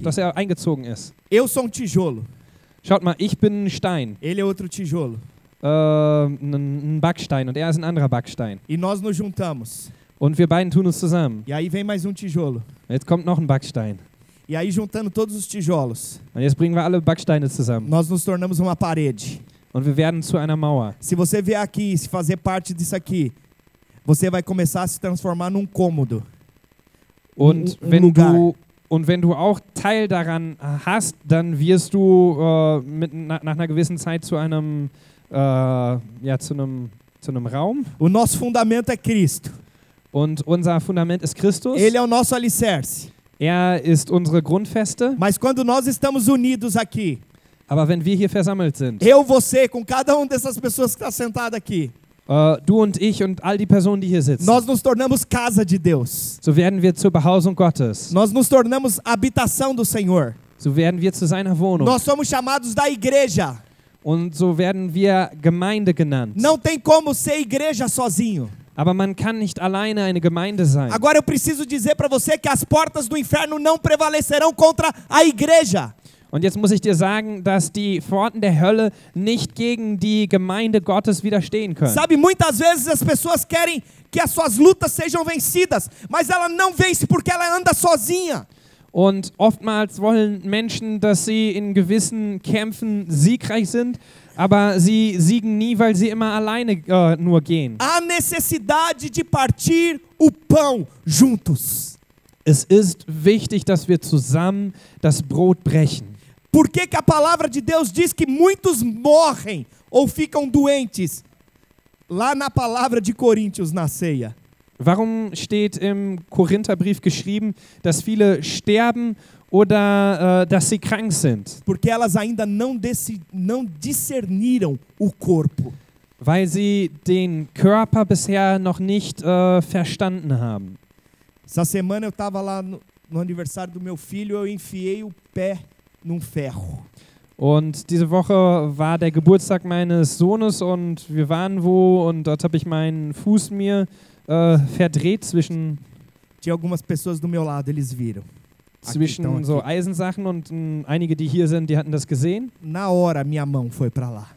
dass er eingezogen ist. Eu sou um tijolo, Schaut mal, ich bin ein Stein, ele é outro tijolo. äh, ein, ein Backstein und er ist ein anderer Backstein. E nós nos juntamos. Und wir beiden tun uns zusammen. E aí vem mais um tijolo. Jetzt kommt noch ein Backstein. E aí, juntando todos os tijolos, Und jetzt bringen wir alle Backsteine zusammen. nós nos tornamos uma parede. Und wir werden zu einer Mauer. Se você vier aqui se fazer parte disso aqui, você vai começar a se transformar num cômodo. Und Um- um wenn lugar. du und wenn du auch Teil daran hast, dann wirst du äh, mit, na, nach einer gewissen Zeit zu einem äh, ja zu einem zu einem Raum O nosso fundamento é Cristo. und unser Fundament ist Christus. Ele é o nosso alicerce. Er ist unsere Grundfeste. Mas quando nós estamos unidos aqui, Aber wenn wir hier versammelt sind, eu, você, com cada uma dessas pessoas que está sentada aqui, äh, du und ich und all die Personen, die hier sitzen, nós nos tornamos casa de Deus. so werden wir zur Behausung Gottes. Nós nos tornamos habitação do Senhor. So werden wir zu seiner Wohnung. Nós somos chamados da igreja. Und so werden wir Gemeinde genannt. Não tem como ser igreja sozinho. Aber man kann nicht alleine eine Gemeinde sein. Agora eu preciso dizer para você que as portas do inferno não prevalecerão contra a igreja. Und jetzt muss ich dir sagen, dass die Pforten der Hölle nicht gegen die Gemeinde Gottes widerstehen können. Sabe, muitas vezes as pessoas querem que as suas lutas sejam vencidas, mas ela não vence porque ela anda sozinha. Und oftmals wollen Menschen, dass sie in gewissen Kämpfen siegreich sind, aber sie siegen nie, weil sie immer alleine äh, nur gehen. Há necessidade de partir o pão juntos. Es ist wichtig, dass wir zusammen das Brot brechen. Por que, que a palavra de Deus diz que muitos morrem ou ficam doentes? Lá na palavra de Coríntios, na ceia. Warum steht im Korintherbrief geschrieben, dass viele sterben oder äh, dass sie krank sind? Porque elas ainda não, não discerniram o corpo. Weil sie den Körper bisher noch nicht äh, verstanden haben. Essa semana eu estava lá no, no aniversário do meu filho, eu enfiei o pé num ferro. Und diese Woche war der Geburtstag meines Sohnes und wir waren wo und dort habe ich meinen Fuß mir äh, verdreht zwischen Tinha algumas pessoas do meu lado, eles viram. zwischen então, so aqui. Eisensachen und mh, einige, die hier sind, die hatten das gesehen. Na hora minha mão foi para lá.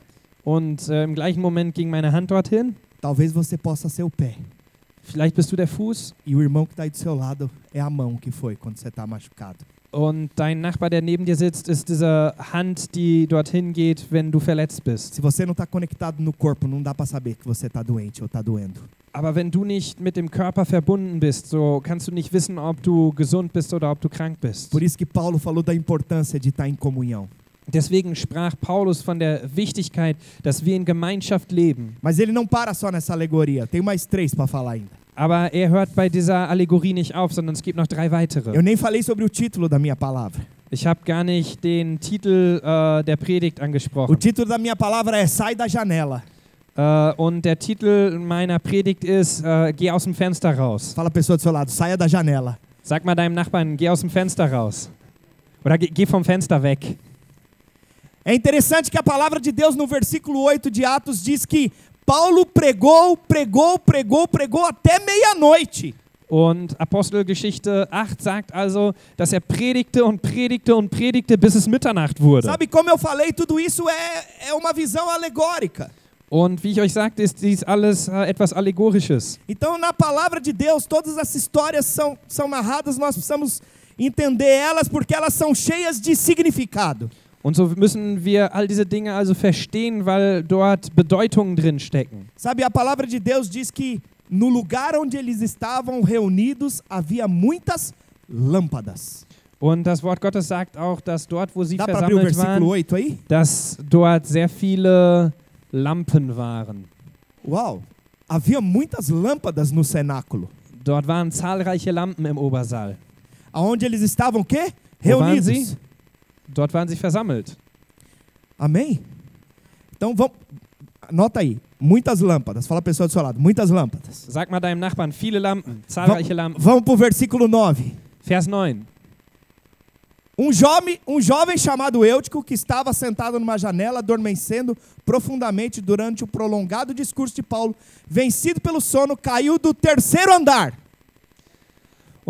Und äh, im gleichen Moment ging meine Hand dorthin. Talvez você possa ser o pé. Vielleicht bist du der Fuß E o irmão que está do seu lado é a mão que foi quando você está machucado. Und dein Nachbar, der neben dir sitzt, ist diese Hand, die dorthin geht, wenn du verletzt bist. Se você não está conectado no corpo, não dá para saber que você está doente ou está doendo. Aber wenn du nicht mit dem Körper verbunden bist, so kannst du nicht wissen, ob du gesund bist oder ob du krank bist. Por isso que Paulo falou da importância de estar em comunhão. Deswegen sprach Paulus von der Wichtigkeit, dass wir in Gemeinschaft leben. Mas ele não para só nessa alegoria. Tem mais três para falar ainda. Aber er hört bei dieser Allegorie nicht auf, sondern es gibt noch drei weitere. Eu nem falei sobre o título da minha palavra. Ich habe gar nicht den Titel äh, der Predigt O angesprochen. título da minha palavra é Sai da janela. Äh, und der Titel meiner Predigt ist äh, Geh aus dem Fenster raus. Fala a pessoa do seu lado, saia da janela. Sag mal deinem Nachbarn, geh aus dem Fenster raus. Oder geh, geh vom Fenster weg. É interessante que a palavra de Deus no versículo 8 de Atos diz que Paulo pregou, pregou, pregou, pregou até meia-noite. Und Apostelgeschichte 8 sagt also, dass er predigte und predigte und predigte, bis es Mitternacht wurde. Sabe como eu falei, tudo isso é, é uma visão alegórica. Und wie ich euch sagte, ist dies alles äh, etwas Allegorisches. Então, na palavra de Deus, todas essas histórias são, são narradas, nós precisamos entender elas porque elas são cheias de significado. Und so müssen wir all diese Dinge also verstehen, weil dort Bedeutungen drin stecken. Sabe, a palavra de Deus diz que no lugar onde eles estavam reunidos havia muitas lâmpadas. Und das Wort Gottes sagt auch, dass dort, wo sie Dá versammelt waren, 8 aí? dass dort sehr viele Lampen waren. Uau! Havia muitas lâmpadas no cenáculo. Dort waren zahlreiche Lampen im Obersaal. Aonde eles estavam waren Reunidos. Dort waren sie versammelt. Amém? Então vamos. Anota aí. Muitas lâmpadas. Fala a pessoa do seu lado. Muitas lâmpadas. Sag mal deinem Nachbarn, viele Lampen, zahlreiche Lampen. Vamos para o versículo 9. Vers 9. Um jovem, um jovem chamado Eutico, que estava sentado numa janela, adormecendo profundamente durante o prolongado discurso de Paulo, vencido pelo sono, caiu do terceiro andar.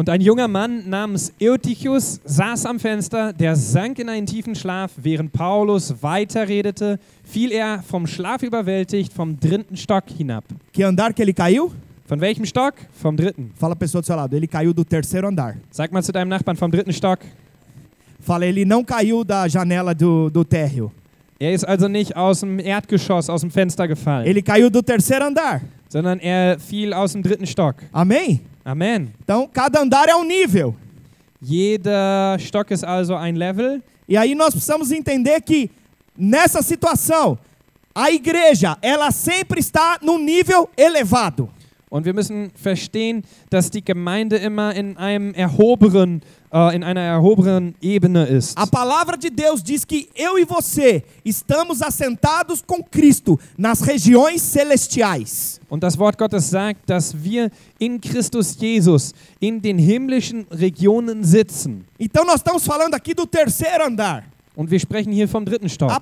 Und ein junger Mann namens Eutychus saß am Fenster, der sank in einen tiefen Schlaf. Während Paulus weiterredete, fiel er vom Schlaf überwältigt vom dritten Stock hinab. Que andar que ele caiu? Von welchem Stock? Vom dritten. Fala a pessoa do seu lado. Ele caiu do terceiro andar. Sag mal zu deinem Nachbarn vom dritten Stock. Fala, ele não caiu da janela do, do térreo. Er ist also nicht aus dem Erdgeschoss, aus dem Fenster gefallen, Ele caiu do terceiro andar. sondern er fiel aus dem dritten Stock. Amém? Amen. Então, cada andar é um nível. Jeder Stock ist also ein Level. E aí nós precisamos entender que nessa situação, a igreja, ela sempre está num nível elevado. Und wir müssen verstehen, dass die Gemeinde immer in einem erhobenen, äh, in einer erhobenen Ebene ist. A palavra de Deus diz que eu e você estamos assentados com Cristo nas regiões celestiais. Und das Wort Gottes sagt, dass wir in Christus Jesus in den himmlischen Regionen sitzen. Então nós estamos falando aqui do terceiro andar. Und wir sprechen hier vom dritten Stock. a-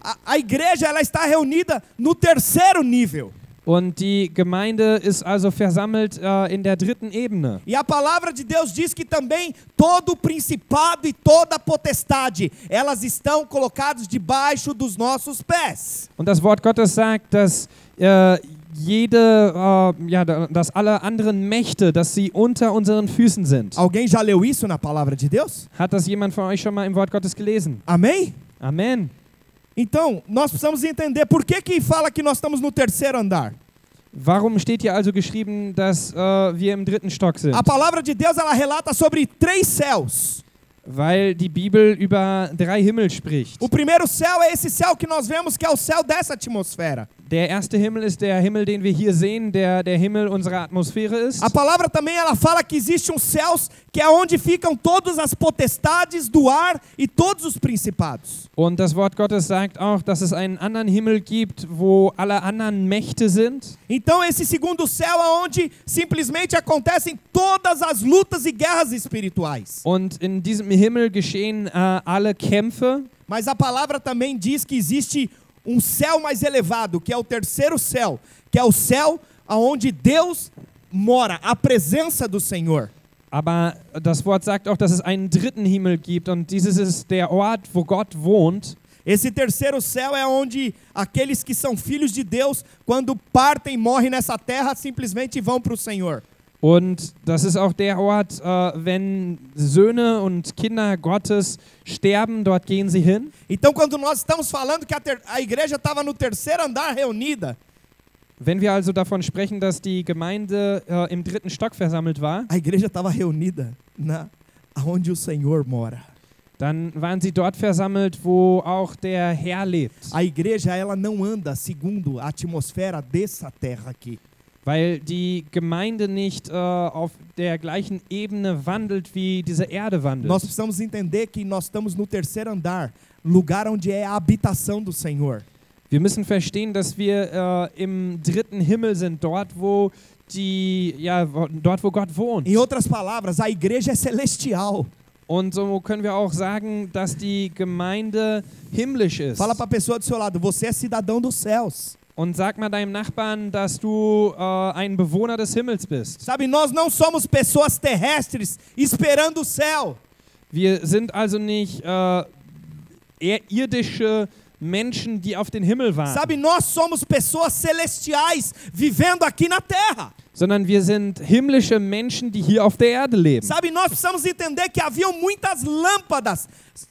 a- a igreja ela está reunida no terceiro nível. Und die Gemeinde ist also versammelt äh, in der dritten Ebene. E a palavra de Deus diz que também todo principado e toda potestade, elas estão colocadas debaixo dos nossos pés. Und das Wort Gottes sagt, dass äh, jede, äh, ja, da- dass alle anderen Mächte, dass sie unter unseren Füßen sind. Alguém já leu isso na palavra de Deus? Hat das jemand von euch schon mal im Wort Gottes gelesen? Amém? Amen. Então, nós precisamos entender por que que fala que nós estamos no terceiro andar. Warum steht hier also geschrieben, dass äh, wir im dritten Stock sind? A palavra de Deus ela relata sobre três céus. Weil die Bibel über drei Himmel spricht. O primeiro céu é esse céu que nós vemos que é o céu dessa atmosfera. Der erste Himmel ist der Himmel, den wir hier sehen, der der Himmel unserer Atmosphäre ist. A palavra também ela fala que existe um céus que é onde ficam todas as potestades do ar e todos os principados. Und das Wort Gottes sagt auch, dass es einen anderen Himmel gibt, wo alle anderen Mächte sind. Então esse segundo céu é onde simplesmente acontecem todas as lutas e guerras espirituais. Und in diesem Himmel geschehen äh, alle Kämpfe. Mas a palavra também diz que existe um céu mais elevado, que é o terceiro céu, que é o céu aonde Deus mora, a presença do Senhor. Aber das Wort sagt auch, dass es einen dritten Himmel gibt und dieses ist der Ort, wo Gott wohnt. Esse terceiro céu é onde aqueles que são filhos de Deus, quando partem e morrem nessa terra, simplesmente vão para o Senhor. Und das ist auch der Ort, äh, wenn Söhne und Kinder Gottes sterben, dort gehen sie hin. Então, quando nós estamos falando que a, ter- a igreja estava no terceiro andar reunida, Wenn wir also davon sprechen, dass die Gemeinde äh, im dritten Stock versammelt war, a igreja estava reunida na aonde o Senhor mora. dann waren sie dort versammelt, wo auch der Herr lebt. A igreja ela não anda segundo a atmosfera dessa terra aqui. Weil die Gemeinde nicht äh, auf der gleichen Ebene wandelt, wie diese Erde wandelt. Nós precisamos entender que nós estamos no terceiro andar, lugar onde é a habitação do Senhor. Wir müssen verstehen, dass wir äh, im dritten Himmel sind, dort wo die, ja, dort wo Gott wohnt. Em outras palavras, a igreja é celestial. Und so können wir auch sagen, dass die Gemeinde himmlisch ist. Fala para a pessoa do seu lado, você é cidadão dos céus. Und sag mal deinem Nachbarn, dass du äh, ein Bewohner des Himmels bist. Sabe, nós não somos pessoas terrestres esperando o céu. Wir sind also nicht äh, eher irdische Menschen, die auf den Himmel warten, Sabe, nós somos pessoas celestiais vivendo aqui na terra. sondern wir sind himmlische Menschen, die hier auf der Erde leben. Sabe, nós precisamos entender que haviam muitas lâmpadas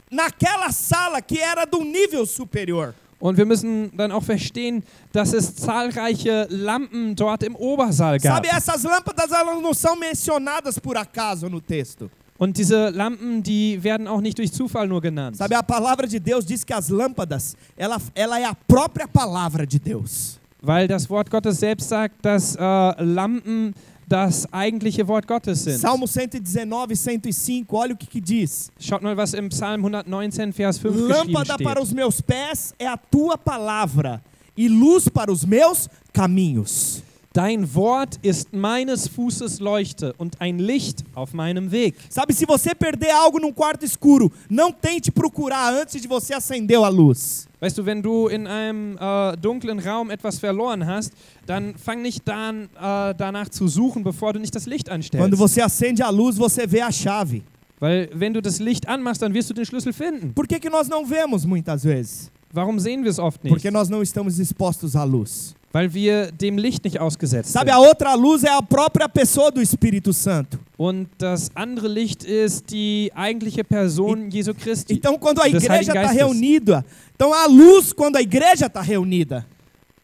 naquela sala que era do nível superior. Und wir müssen dann auch verstehen, dass es zahlreiche Lampen dort im Obersaal gab. Sabe, essas lâmpadas elas não são mencionadas por acaso no texto. Und diese Lampen, die werden auch nicht durch Zufall nur genannt. Sabe, a palavra de Deus diz que as lâmpadas, ela, ela é a própria palavra de Deus. Weil das Wort Gottes selbst sagt, dass äh, Lampen das eigentliche Wort Gottes sind. Salmo 119, 105, olha o que, que diz. Schaut mal, was im Psalm 119, Vers 5 geschrieben Lâmpada para os meus pés é a tua palavra, e luz para os meus caminhos. Dein Wort ist meines Fußes Leuchte und ein Licht auf meinem Weg. Sabe, se você perder algo num quarto escuro, não tente procurar antes de você acender a luz. Weißt du, wenn du in einem äh, dunklen Raum etwas verloren hast, dann fang nicht dann, äh, danach zu suchen, bevor du nicht das Licht anstellst. Quando você acende a luz, você vê a chave. Weil wenn du das Licht anmachst, dann wirst du den Schlüssel finden. Por que, que nós não vemos muitas vezes? Warum sehen wir es oft nicht? Porque nós não estamos expostos à luz. Weil wir dem Licht nicht ausgesetzt Sabe, sind. a outra luz é a própria pessoa do Espírito Santo. Und das andere Licht ist die eigentliche Person Jesu Christi. Então, quando a Des igreja Heiligen está Geistes. reunida, então a luz quando a igreja está reunida.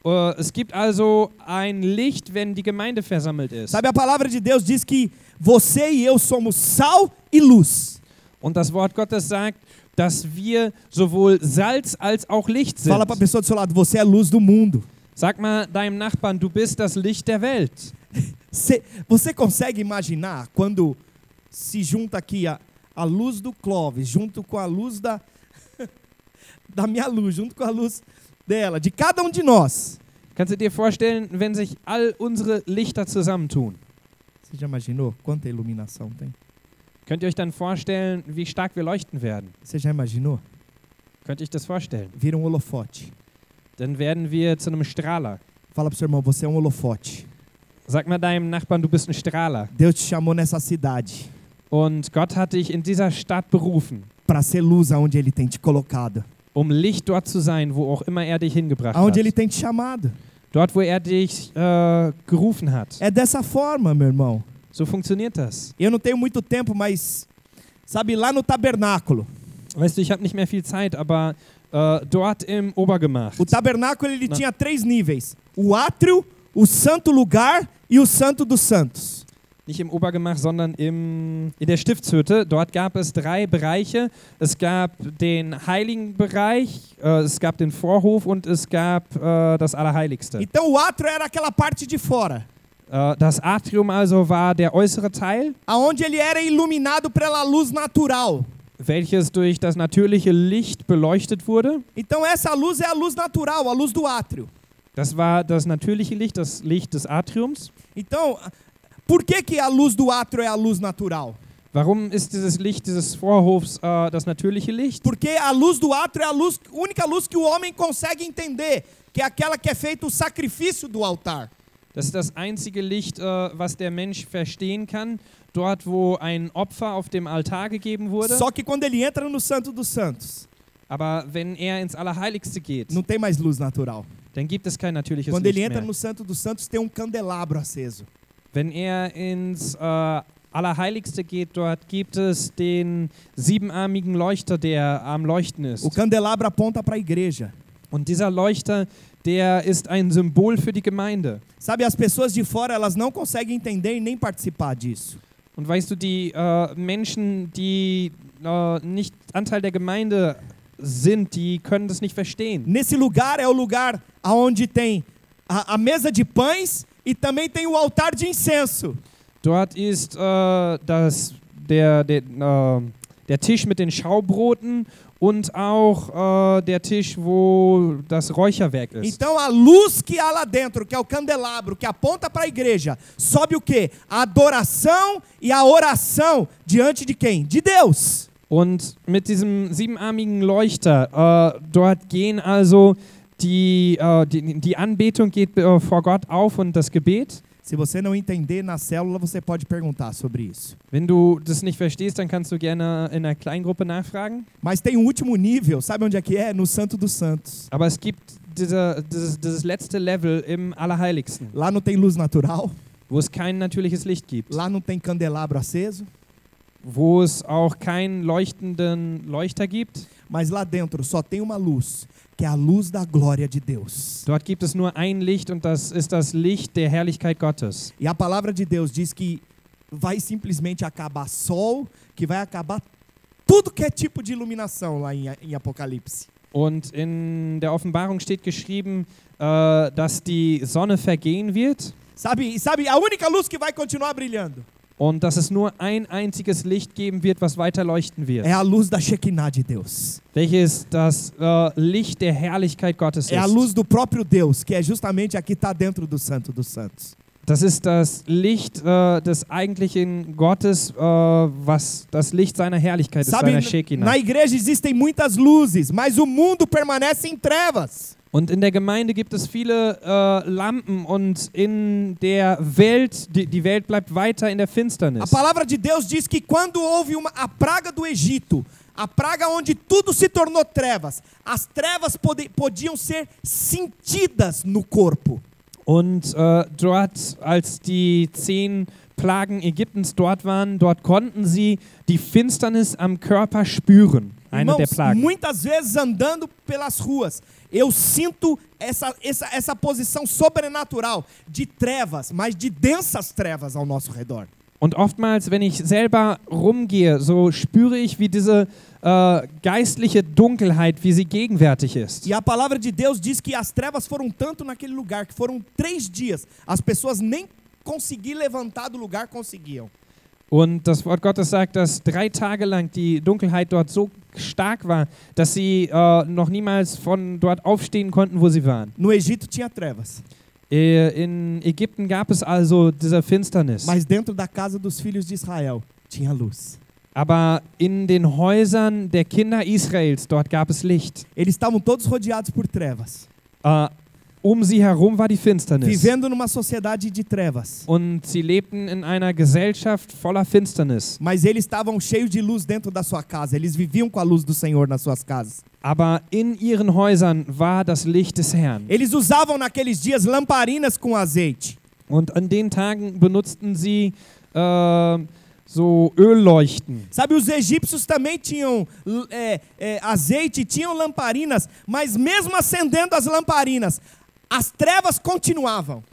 Äh, Es gibt also ein Licht, wenn die Gemeinde versammelt ist. Sabe, a palavra de Deus diz que você e eu somos sal e luz. Und das Wort Gottes sagt, dass wir sowohl Salz als auch Licht sind. Fala para a pessoa do seu lado, você é luz do mundo. Sag mal deinem Nachbarn, du bist das Licht der Welt. [laughs] Cê- você consegue imaginar quando se junta aqui a, a luz do Clóvis, junto com a luz da, [laughs] da minha luz, junto com a luz dela, de cada um de nós. Kannst du dir vorstellen, wenn sich all unsere Lichter zusammentun? Você já imaginou quanta iluminação tem? Könnt ihr euch dann vorstellen, wie stark wir leuchten werden? Você já imaginou? Könnt ihr euch das vorstellen? Vira um holofote. Dann werden wir zu einem Strahler. Fala pro seu irmão, você é um holofote. Sag mal deinem Nachbarn, du bist ein Strahler. Deus te chamou nessa cidade Und Gott hat dich in dieser Stadt berufen, para ser luz aonde Ele tem te colocado, um Licht dort zu sein, wo auch immer er dich hingebracht aonde hat. Ele tem te chamado. Dort, wo er dich äh, gerufen hat. É dessa forma, meu irmão. So funktioniert das. Eu não tenho muito tempo, mas sabe lá no tabernáculo. Weißt du, ich habe nicht mehr viel Zeit, aber äh, dort im Obergemach. O tabernáculo ele Não. tinha três níveis: o átrio, o santo lugar e o santo dos santos. Nicht im Obergemach, sondern im, in der Stiftshütte. Dort gab es drei Bereiche. Es gab den heiligen Bereich, äh, es gab den Vorhof und es gab äh, das Allerheiligste. Então o átrio era aquela parte de fora, das Atrium also war der äußere Teil, aonde ele era iluminado pela luz natural. welches durch das natürliche Licht beleuchtet wurde. Então essa luz é a luz natural, a luz do átrio. Das war das natürliche Licht, das Licht des Atriums. Então, por que que a luz do átrio é a luz natural? Warum ist dieses Licht dieses Vorhofs äh, das natürliche Licht? Porque a luz do átrio é a luz, única luz que o homem consegue entender, que é aquela que é feito o sacrifício do altar. Das ist das einzige Licht, äh, was der Mensch verstehen kann, dort, wo ein Opfer auf dem Altar gegeben wurde. Só que quando ele entra no Santo dos Santos, Aber wenn er ins Allerheiligste geht, não tem mais luz natural. dann gibt es kein natürliches Quando Licht ele entra mehr. no Santo dos Santos, tem um candelabro aceso. Wenn er ins äh, Allerheiligste geht, dort gibt es den siebenarmigen Leuchter, der am Leuchten O ist. candelabro aponta para a igreja. Und dieser Leuchter, der ist ein Symbol für die Gemeinde. Sabe, as pessoas de fora, elas não conseguem entender e nem participar disso. Und weißt du, die äh, Menschen, die äh, nicht Anteil der Gemeinde sind, die können das nicht verstehen. Nesse lugar é o lugar aonde tem a, a mesa de pães e também tem o altar de incenso. Dort ist äh, das, der, der, äh, der Tisch mit den Schaubroten und auch äh, der Tisch, wo das Räucherwerk ist. Então a luz que há lá dentro, que é o candelabro, que aponta para a igreja, sobe o quê? A adoração e a oração diante de quem? De Deus. Und mit diesem siebenarmigen Leuchter, äh, dort gehen also die, äh, die, die Anbetung geht äh, vor Gott auf und das Gebet. Se você não entender na célula, você pode perguntar sobre isso. Wenn du das nicht verstehst, dann kannst du gerne in einer Kleingruppe nachfragen. Mas tem um último nível, sabe onde é que é? No Santo dos Santos. Aber es gibt diese, dieses, dieses letzte Level im Allerheiligsten, Lá não tem luz natural, wo es kein natürliches Licht gibt, lá não tem candelabro aceso, wo es auch keinen leuchtenden Leuchter gibt. mas lá dentro só tem uma luz, que é a luz da glória de Deus. Dort gibt es nur ein Licht und das ist das Licht der Herrlichkeit Gottes. E a palavra de Deus diz que vai simplesmente acabar sol, que vai acabar tudo que é tipo de iluminação lá em, em Apocalipse. Und in der Offenbarung steht geschrieben, äh, dass die Sonne vergehen wird Sabe, sabe a única luz que vai continuar brilhando und dass es nur ein einziges Licht geben wird, was weiter leuchten wird. é a luz da Shekinah de Deus. Welches das äh, Licht der Herrlichkeit Gottes É a ist. luz do próprio Deus, que é justamente a que está dentro do Santo dos Santos. Das ist das Licht äh, des eigentlichen Gottes, äh, was das Licht seiner Herrlichkeit ist, Sabe, seiner na Shekinah. igreja existem muitas luzes, mas o mundo permanece em trevas. Und in der Gemeinde gibt es viele äh, Lampen und in der Welt, die, die Welt bleibt weiter in der A Finsternis. palavra de Deus diz que quando houve uma, a praga do Egito, a praga onde tudo se tornou trevas, as trevas pode, podiam ser sentidas no corpo. Und äh, dort, als die zehn Plagen Ägyptens dort waren, dort konnten sie die Finsternis am Körper spüren. Irmãos, muitas vezes andando pelas ruas, eu sinto essa, essa, essa posição sobrenatural de trevas, mas de densas trevas ao nosso redor. Und oftmals, wenn ich selber rumgehe, so spüre ich, wie diese äh, geistliche Dunkelheit, wie sie gegenwärtig ist. E a palavra de Deus diz que as trevas foram tanto naquele lugar que foram três dias, as pessoas nem conseguir levantar do lugar conseguiam. Und das Wort Gottes sagt, dass drei Tage lang die Dunkelheit dort so stark war, dass sie äh, noch niemals von dort aufstehen konnten, wo sie waren. No Egito tinha trevas, Äh, In Ägypten gab es also diese Finsternis. mas dentro da casa dos filhos de Israel tinha luz. Aber in den Häusern der Kinder Israels, dort gab es Licht. Eles estavam todos rodeados por trevas, Äh, um sie herum war die Finsternis. vivendo numa sociedade de trevas. Und sie lebten in einer Gesellschaft voller Finsternis. Mas eles estavam cheios de luz dentro da sua casa. Eles viviam com a luz do Senhor nas suas casas. Aber in ihren Häusern war das Licht des Herrn. Eles usavam naqueles dias lamparinas com azeite. Und an den Tagen benutzten sie äh, so Ölleuchten. Sabe, os egípcios também tinham é, é, azeite, tinham lamparinas, mas mesmo acendendo as lamparinas, as trevas continuavam.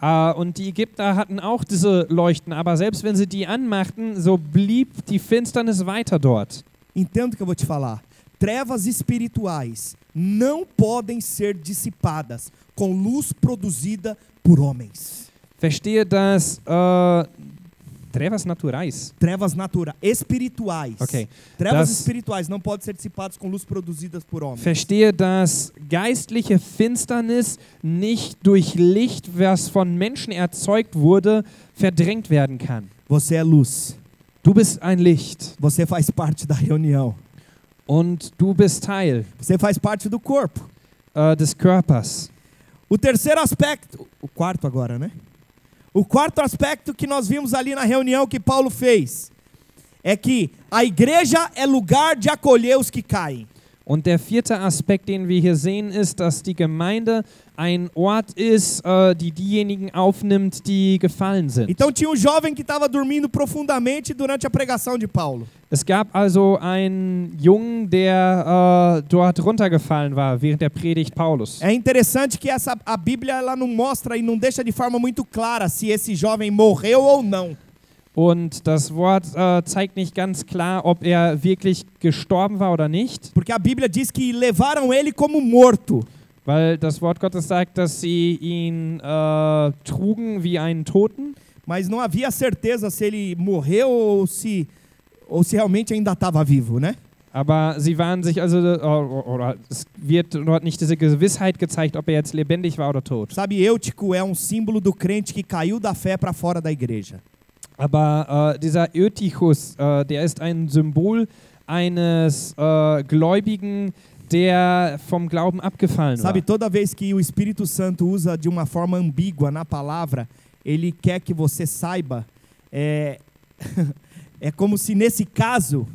Äh, und die Ägypter hatten auch diese Leuchten, aber selbst wenn sie die anmachten, so blieb die Finsternis weiter dort. Entenda o que eu vou te falar. Trevas espirituais não podem ser dissipadas com luz produzida por homens. Verstehe, dass äh, Trevas naturais. Trevas naturais, espirituais. Okay. Trevas Das- espirituais não podem ser dissipadas com luz produzidas por homens. Verstehe, dass geistliche Finsternis nicht durch Licht, was von Menschen erzeugt wurde, verdrängt werden kann. Você é luz. Du bist ein Licht Você faz parte da reunião. und du bist Teil Você faz parte do corpo. äh, des Körpers. O terceiro aspecto, o quarto agora, né? O quarto aspecto que nós vimos ali na reunião que Paulo fez é que a igreja é lugar de acolher os que caem. Und der vierte Aspekt, den wir hier sehen, ist, dass die Gemeinde ein Ort ist, äh, die diejenigen aufnimmt, die gefallen sind. Então tinha um jovem que estava dormindo profundamente durante a pregação de Paulo. Es gab also einen Jungen, der äh, dort runtergefallen war während der Predigt Paulus. É interessante que essa, a Bíblia ela não mostra e não deixa de forma muito clara se esse jovem morreu ou não. Und das Wort äh, zeigt nicht ganz klar, ob er wirklich gestorben war oder nicht, Porque a Bíblia diz que levaram ele como morto. weil das Wort Gottes sagt, dass sie ihn äh, trugen wie einen Toten. Mas não havia certeza se ele morreu ou se, ou se realmente ainda estava vivo, né? Aber sie waren sich also, äh, oder es wird dort nicht diese Gewissheit gezeigt, ob er jetzt lebendig war oder tot. Sabe, Eutico é um símbolo do crente que caiu da fé para fora da igreja. Aber äh, dieser Eutychus, äh, der ist ein Symbol eines äh, Gläubigen, der vom Glauben abgefallen war. Sabe, toda vez que o Espírito Santo usa de uma forma ambígua na palavra, ele quer que você saiba. É, [laughs] é como se nesse caso.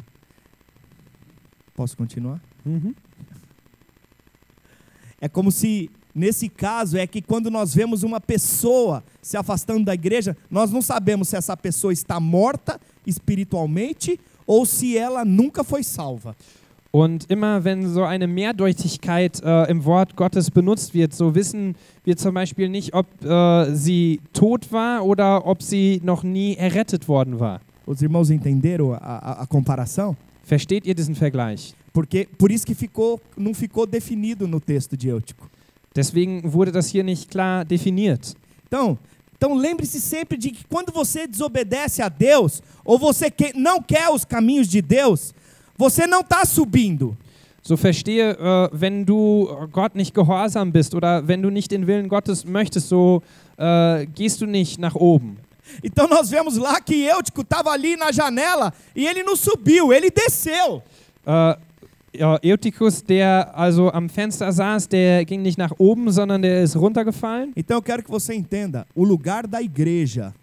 Posso continuar? Mhm. É como se nesse caso é que quando nós vemos uma pessoa se afastando da igreja, nós não sabemos se essa pessoa está morta espiritualmente ou se ela nunca foi salva. Und immer wenn so eine Mehrdeutigkeit äh, im Wort Gottes benutzt wird, so wissen wir zum Beispiel nicht, ob äh, sie tot war oder ob sie noch nie errettet worden war. Os irmãos entenderam a, a, a comparação? Versteht ihr diesen Vergleich? Porque por isso que ficou, não ficou definido no texto de Eutico. Deswegen wurde das hier nicht klar definiert. Então, então lembre-se sempre de que quando você desobedece a Deus ou você que, não quer os caminhos de Deus, você não está subindo. So verstehe, äh, wenn du Gott nicht gehorsam bist oder wenn du nicht den Willen Gottes möchtest, so äh, gehst du nicht nach oben. Então nós vemos lá que Eutico estava ali na janela e ele não subiu, ele desceu. Äh, ja, Eutychus, der also am Fenster saß, der ging nicht nach oben, sondern der ist runtergefallen. Então eu quero que você entenda, o lugar da igreja,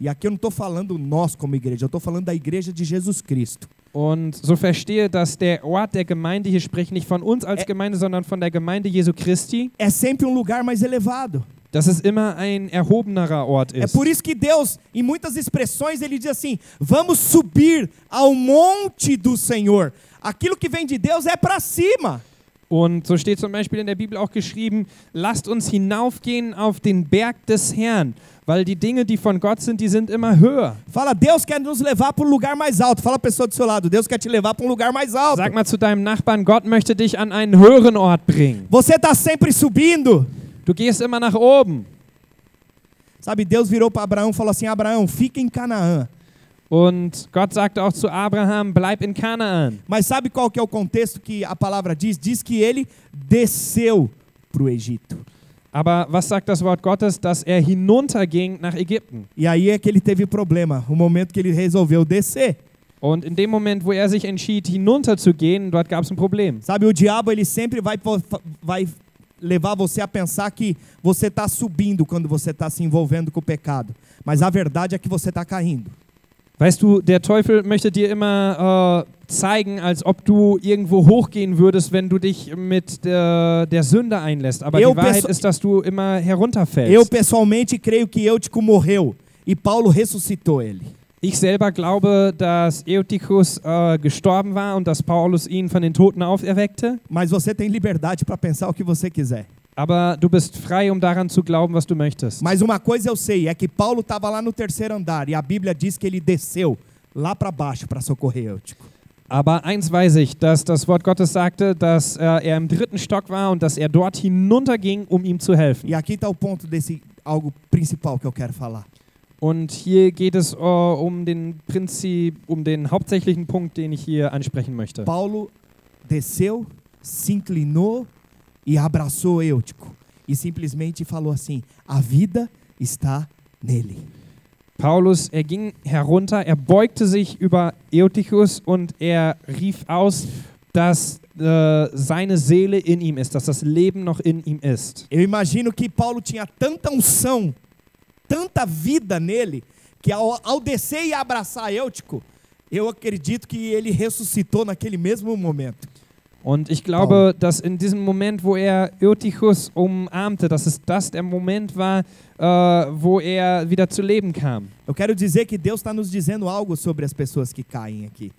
e aqui eu não estou falando nós como igreja, eu estou falando da igreja de Jesus Cristo. Und so verstehe, dass der Ort der Gemeinde, hier spreche nicht von uns als Gemeinde, sondern von der Gemeinde Jesu Christi, É sempre um lugar mais elevado. Dass es immer ein erhobenerer Ort É ist. por isso que Deus, em muitas expressões, ele diz assim: vamos subir ao monte do Senhor. Aquilo que vem de Deus é para cima. Und so steht zum Beispiel in der Bibel auch geschrieben, lasst uns hinaufgehen auf den Berg des Herrn, weil die Dinge, die von Gott sind, die sind immer höher. Fala, Deus quer nos levar para um lugar mais alto. Fala a pessoa do seu lado, Deus quer te levar para um lugar mais alto. Sag mal zu deinem Nachbarn, Gott möchte dich an einen höheren Ort bringen. Você está sempre subindo. Du gehst immer nach oben. Sabe, Deus virou para Abraão e falou assim: Abraão, fica em Canaã. Und Gott sagte auch zu Abraham, bleib in Kanaan. Mas sabe qual que é o contexto que a palavra diz? Diz que ele desceu para o Egito. Aber was sagt das Wort Gottes? Dass er hinunterging nach Ägypten. E aí é que ele teve problema, o momento que ele resolveu descer. Und in dem Moment, wo er sich entschied, hinunterzugehen, dort gab es ein Problem. Sabe, o diabo ele sempre vai, vai levar você a pensar que você está subindo quando você está se envolvendo com o pecado. Mas a verdade é que você está caindo. Weißt du, der Teufel möchte dir immer äh, zeigen, als ob du irgendwo hochgehen würdest, wenn du dich mit der, der Sünde einlässt. Aber Eu die Wahrheit ist, dass du immer herunterfällst. Eu pessoalmente creio que Eutico morreu e Paulo ressuscitou ele. Ich selber glaube, dass Eutychus äh, gestorben war und dass Paulus ihn von den Toten auferweckte. Mas você tem liberdade para pensar o que você quiser. Aber du bist frei, um daran zu glauben, was du möchtest. Mas uma coisa eu sei, é que Paulo estava lá no terceiro andar e a Bíblia diz que ele desceu lá para baixo para socorrer Eutico. Aber eins weiß ich, dass das Wort Gottes sagte, dass äh, er im dritten Stock war und dass er dort hinunterging, um ihm zu helfen. E aqui está o ponto desse algo principal que eu quero falar. Und hier geht es äh, um den Prinzip, um den hauptsächlichen Punkt, den ich hier ansprechen möchte. Paulo desceu, se inclinou e abraçou Eutico e simplesmente falou assim: a vida está nele. Paulus, er ging herunter, er beugte sich über Eutychus und er rief aus, dass äh, seine Seele in ihm ist, dass das Leben noch in ihm ist. Eu imagino que Paulo tinha tanta unção tanta vida nele que ao, ao descer e abraçar Eutico, eu acredito que ele ressuscitou naquele mesmo momento. Und ich glaube, dass in diesem Moment, wo er Eutychus umarmte, dass es das der Moment war, äh, wo er wieder zu Leben kam. Eu quero dizer que Deus está nos dizendo algo sobre as pessoas que caem aqui.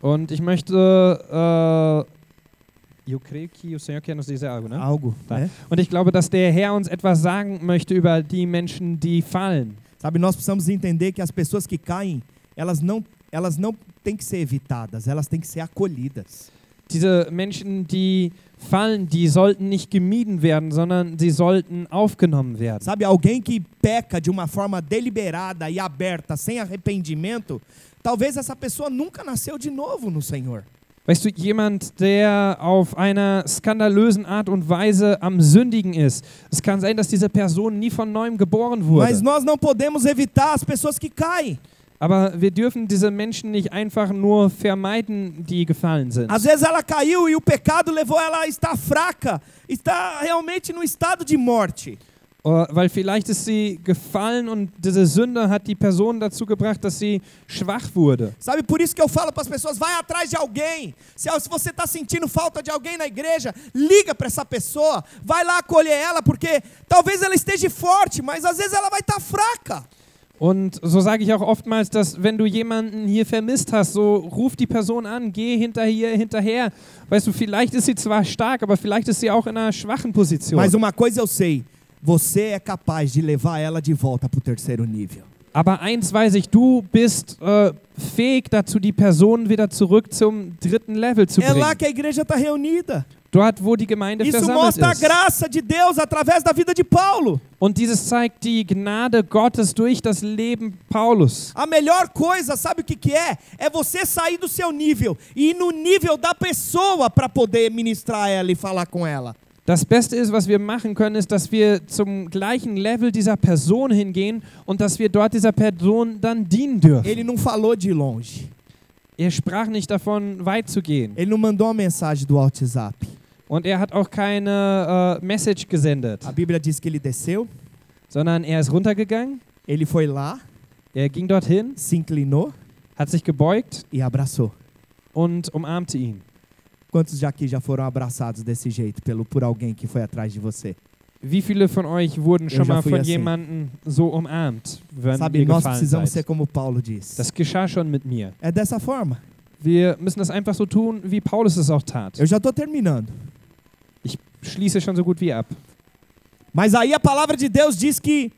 Und ich möchte, äh, eu creio que o Senhor quer nos dizer algo, ne? Algo, Tá. né? Und ich glaube, dass der Herr uns etwas sagen möchte über die Menschen, die fallen. Sabe, nós precisamos entender que as pessoas que caem, elas não, elas não têm que ser evitadas, elas têm que ser acolhidas. Diese Menschen, die fallen, die sollten nicht gemieden werden, sondern sie sollten aufgenommen werden. Sabe, alguém que peca de uma forma deliberada e aberta, sem arrependimento, talvez essa pessoa nunca nasceu de novo no Senhor. Weißt du, jemand, der auf einer skandalösen Art und Weise am Sündigen ist, es kann sein, dass diese Person nie von neuem geboren Mas wurde. nós não podemos evitar as pessoas que caem. Aber wir dürfen diese Menschen nicht einfach nur vermeiden, die gefallen sind. Às vezes ela caiu e o pecado levou ela a estar fraca, está realmente no estado de morte. Äh, Weil vielleicht ist sie gefallen und diese Sünde hat die Person dazu gebracht, dass sie schwach wurde. Sabe, por isso que eu falo para as pessoas: vai atrás de alguém. Se, se você está sentindo falta de alguém na igreja, liga para essa pessoa, vai lá acolher ela, porque talvez ela esteja forte, mas às vezes ela vai estar fraca. Und so sage ich auch oftmals, dass wenn du jemanden hier vermisst hast, so ruf die Person an, geh hinterher, hinterher. Weißt du, vielleicht ist sie zwar stark, aber vielleicht ist sie auch in einer schwachen Position. Mas uma coisa eu sei: você é capaz de levar ela de volta para o terceiro nível. Aber eins weiß ich, du bist äh, fähig dazu, die Person wieder zurück zum dritten Level zu É lá bringen. que a igreja está reunida. Dort, wo die Gemeinde Isso versammelt mostra a ist. graça de Deus através da vida de Paulo. Und dieses zeigt die Gnade Gottes durch das Leben Paulus. A melhor coisa, sabe o que, que é? É você sair do seu nível e ir no nível da pessoa para poder ministrar ela e falar com ela. Das Beste ist, was wir machen können, ist, dass wir zum gleichen Level dieser Person hingehen und dass wir dort dieser Person dann dienen dürfen. Ele não falou de longe. Er sprach nicht davon, weit zu gehen. Ele não mandou uma mensagem do WhatsApp. Und er hat auch keine äh, Message gesendet, A Bíblia diz que ele desceu, sondern er ist runtergegangen, ele foi lá, er ging dorthin, se inclinou hat sich gebeugt e abraçou. und umarmte ihn. Quantos já aqui já foram abraçados desse jeito pelo por alguém que foi atrás de você? Wie viele von euch wurden schon mal von assim. jemandem so umarmt, wenn Sabe, ihr nós precisamos ser seid? como Paulo diz. Das geschah schon mit mir. É dessa forma. Wir müssen das einfach so tun, wie Paulus es auch tat. Eu já estou terminando. Ich schließe schon so gut wie ab. Mas aí a palavra de Deus diz que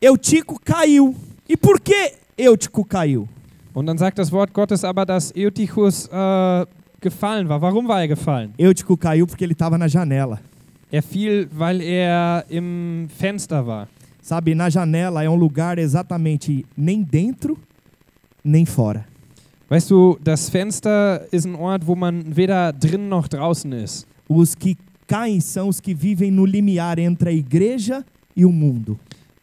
Eutico caiu. E por que Eutico caiu? Und dann sagt das Wort Gottes aber, dass Eutychus äh, gefallen war. Warum war er gefallen? Eutico caiu porque ele estava na janela. Er fiel, weil er im Fenster war. Sabe, na janela é um lugar exatamente nem dentro nem fora. Weißt du, das Fenster ist ein Ort, wo man weder drin noch draußen ist. Os que caem são os que vivem no limiar entre a igreja e o mundo.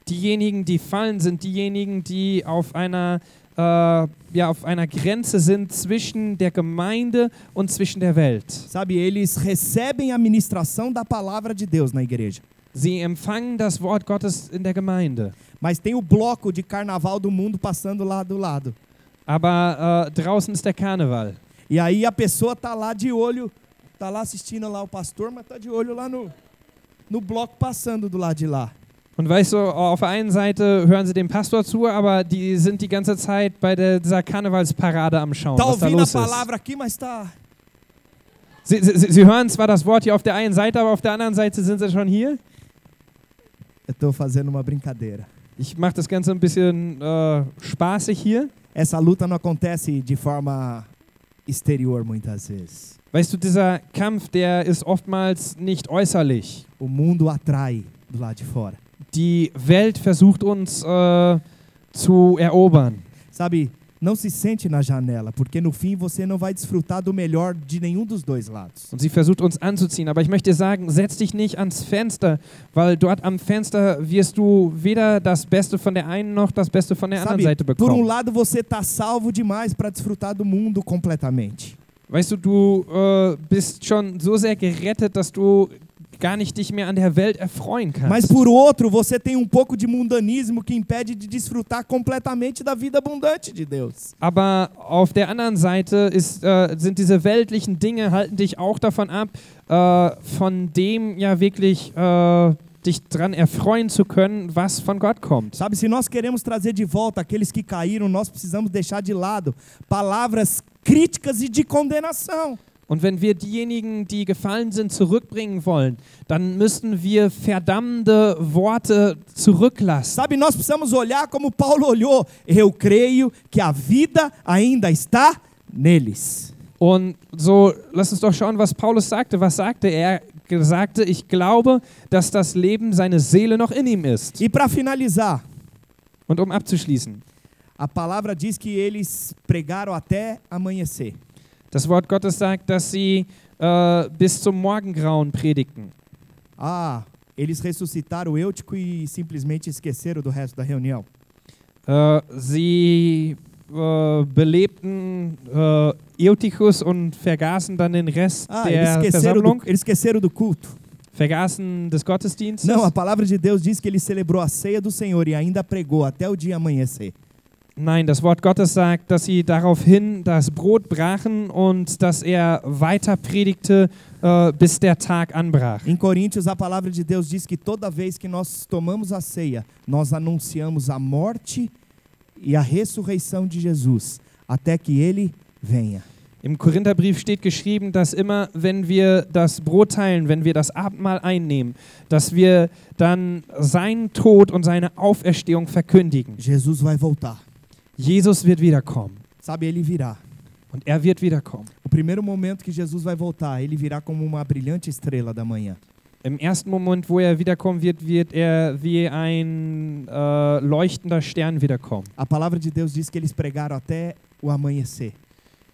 Diejenigen, die fallen, sind diejenigen, die auf einer, äh, ja, auf einer Grenze sind zwischen der Gemeinde und zwischen der Welt. Sabe, eles recebem a ministração da palavra de Deus na igreja. Sie empfangen das Wort Gottes in der Gemeinde. Mas tem o bloco de carnaval do mundo passando lá do lado. Aber äh, draußen ist der Karneval. E aí a pessoa tá lá de olho, tá lá assistindo lá o pastor, mas tá de olho lá no, no bloco passando do lado de lá. Und weißt du, auf der einen Seite hören sie dem Pastor zu, aber die sind die ganze Zeit bei der, dieser Karnevalsparade am Schauen, Tá was da los ist. Sie, sie, sie hören zwar das Wort hier auf der einen Seite, aber auf der anderen Seite sind sie schon hier. Ich mache das Ganze ein bisschen äh, spaßig hier. Essa luta não acontece de forma exterior muitas vezes. Weißt du, dieser Kampf, der ist oftmals nicht äußerlich. O mundo atrai do lado de fora. Die Welt versucht uns äh, zu erobern. Sabe, não se sente na janela, porque no fim você não vai desfrutar do melhor de nenhum dos dois lados. Und sie versucht uns anzuziehen. Aber ich möchte dir sagen, setz dich nicht ans Fenster, weil dort am Fenster wirst du weder das Beste von der einen noch das Beste von der anderen Sabe, Seite por um bekommen. lado você tá salvo demais para desfrutar do mundo completamente. Weißt du, du äh, bist schon so sehr gerettet, dass du gar nicht dich mehr an der Welt erfreuen Mas kannst. por outro, você tem um pouco de mundanismo que impede de desfrutar completamente da vida abundante de Deus. Aber auf der anderen Seite ist, äh, sind diese weltlichen Dinge, halten dich auch davon ab, äh, von dem ja wirklich äh, dich dran erfreuen zu können, was von Gott kommt. Sabe, se nós queremos trazer de volta aqueles que caíram, nós precisamos deixar de lado palavras críticas e de condenação. Und wenn wir diejenigen, die gefallen sind, zurückbringen wollen, dann müssten wir verdammende Worte zurücklassen. Sabe, nós precisamos olhar como Paulo olhou. Eu creio que a vida ainda está neles. Und so, lass uns doch schauen, was Paulus sagte. Was sagte er? Er sagte, ich glaube, dass das Leben seine Seele noch in ihm ist. E para finalizar, Und um abzuschließen, a palavra diz que eles pregaram até amanhecer. Das Wort Gottes sagt, dass sie äh, bis zum Morgengrauen predigten. Ah, eles ressuscitaram o Eutico e simplesmente esqueceram do resto da reunião. Äh, sie äh, belebten äh, Eutychus und vergaßen dann den Rest Ah, eles der esqueceram, Versammlung, do, eles esqueceram do culto. vergaßen des Gottesdienstes. Não, a palavra de Deus diz que ele celebrou a ceia do Senhor e ainda pregou até o dia amanhecer. Nein, das Wort Gottes sagt, dass sie daraufhin das Brot brachen und dass er weiter predigte, äh, bis der Tag anbrach. Em Coríntios, a palavra de Deus diz que toda vez que nós tomamos a ceia, nós anunciamos a morte e a ressurreição de Jesus, até que ele venha. Im Korintherbrief steht geschrieben, dass immer, wenn wir das Brot teilen, wenn wir das Abendmahl einnehmen, dass wir dann seinen Tod und seine Auferstehung verkündigen. Jesus vai voltar. Jesus wird wiederkommen. Sabe, ele virá. Und er wird wiederkommen. O primeiro momento que Jesus vai voltar, ele virá como uma brilhante estrela da manhã. Im ersten Moment, wo er wiederkommen wird, wird er wie ein äh, leuchtender Stern wiederkommen. A palavra de Deus diz que eles pregaram até o amanhecer.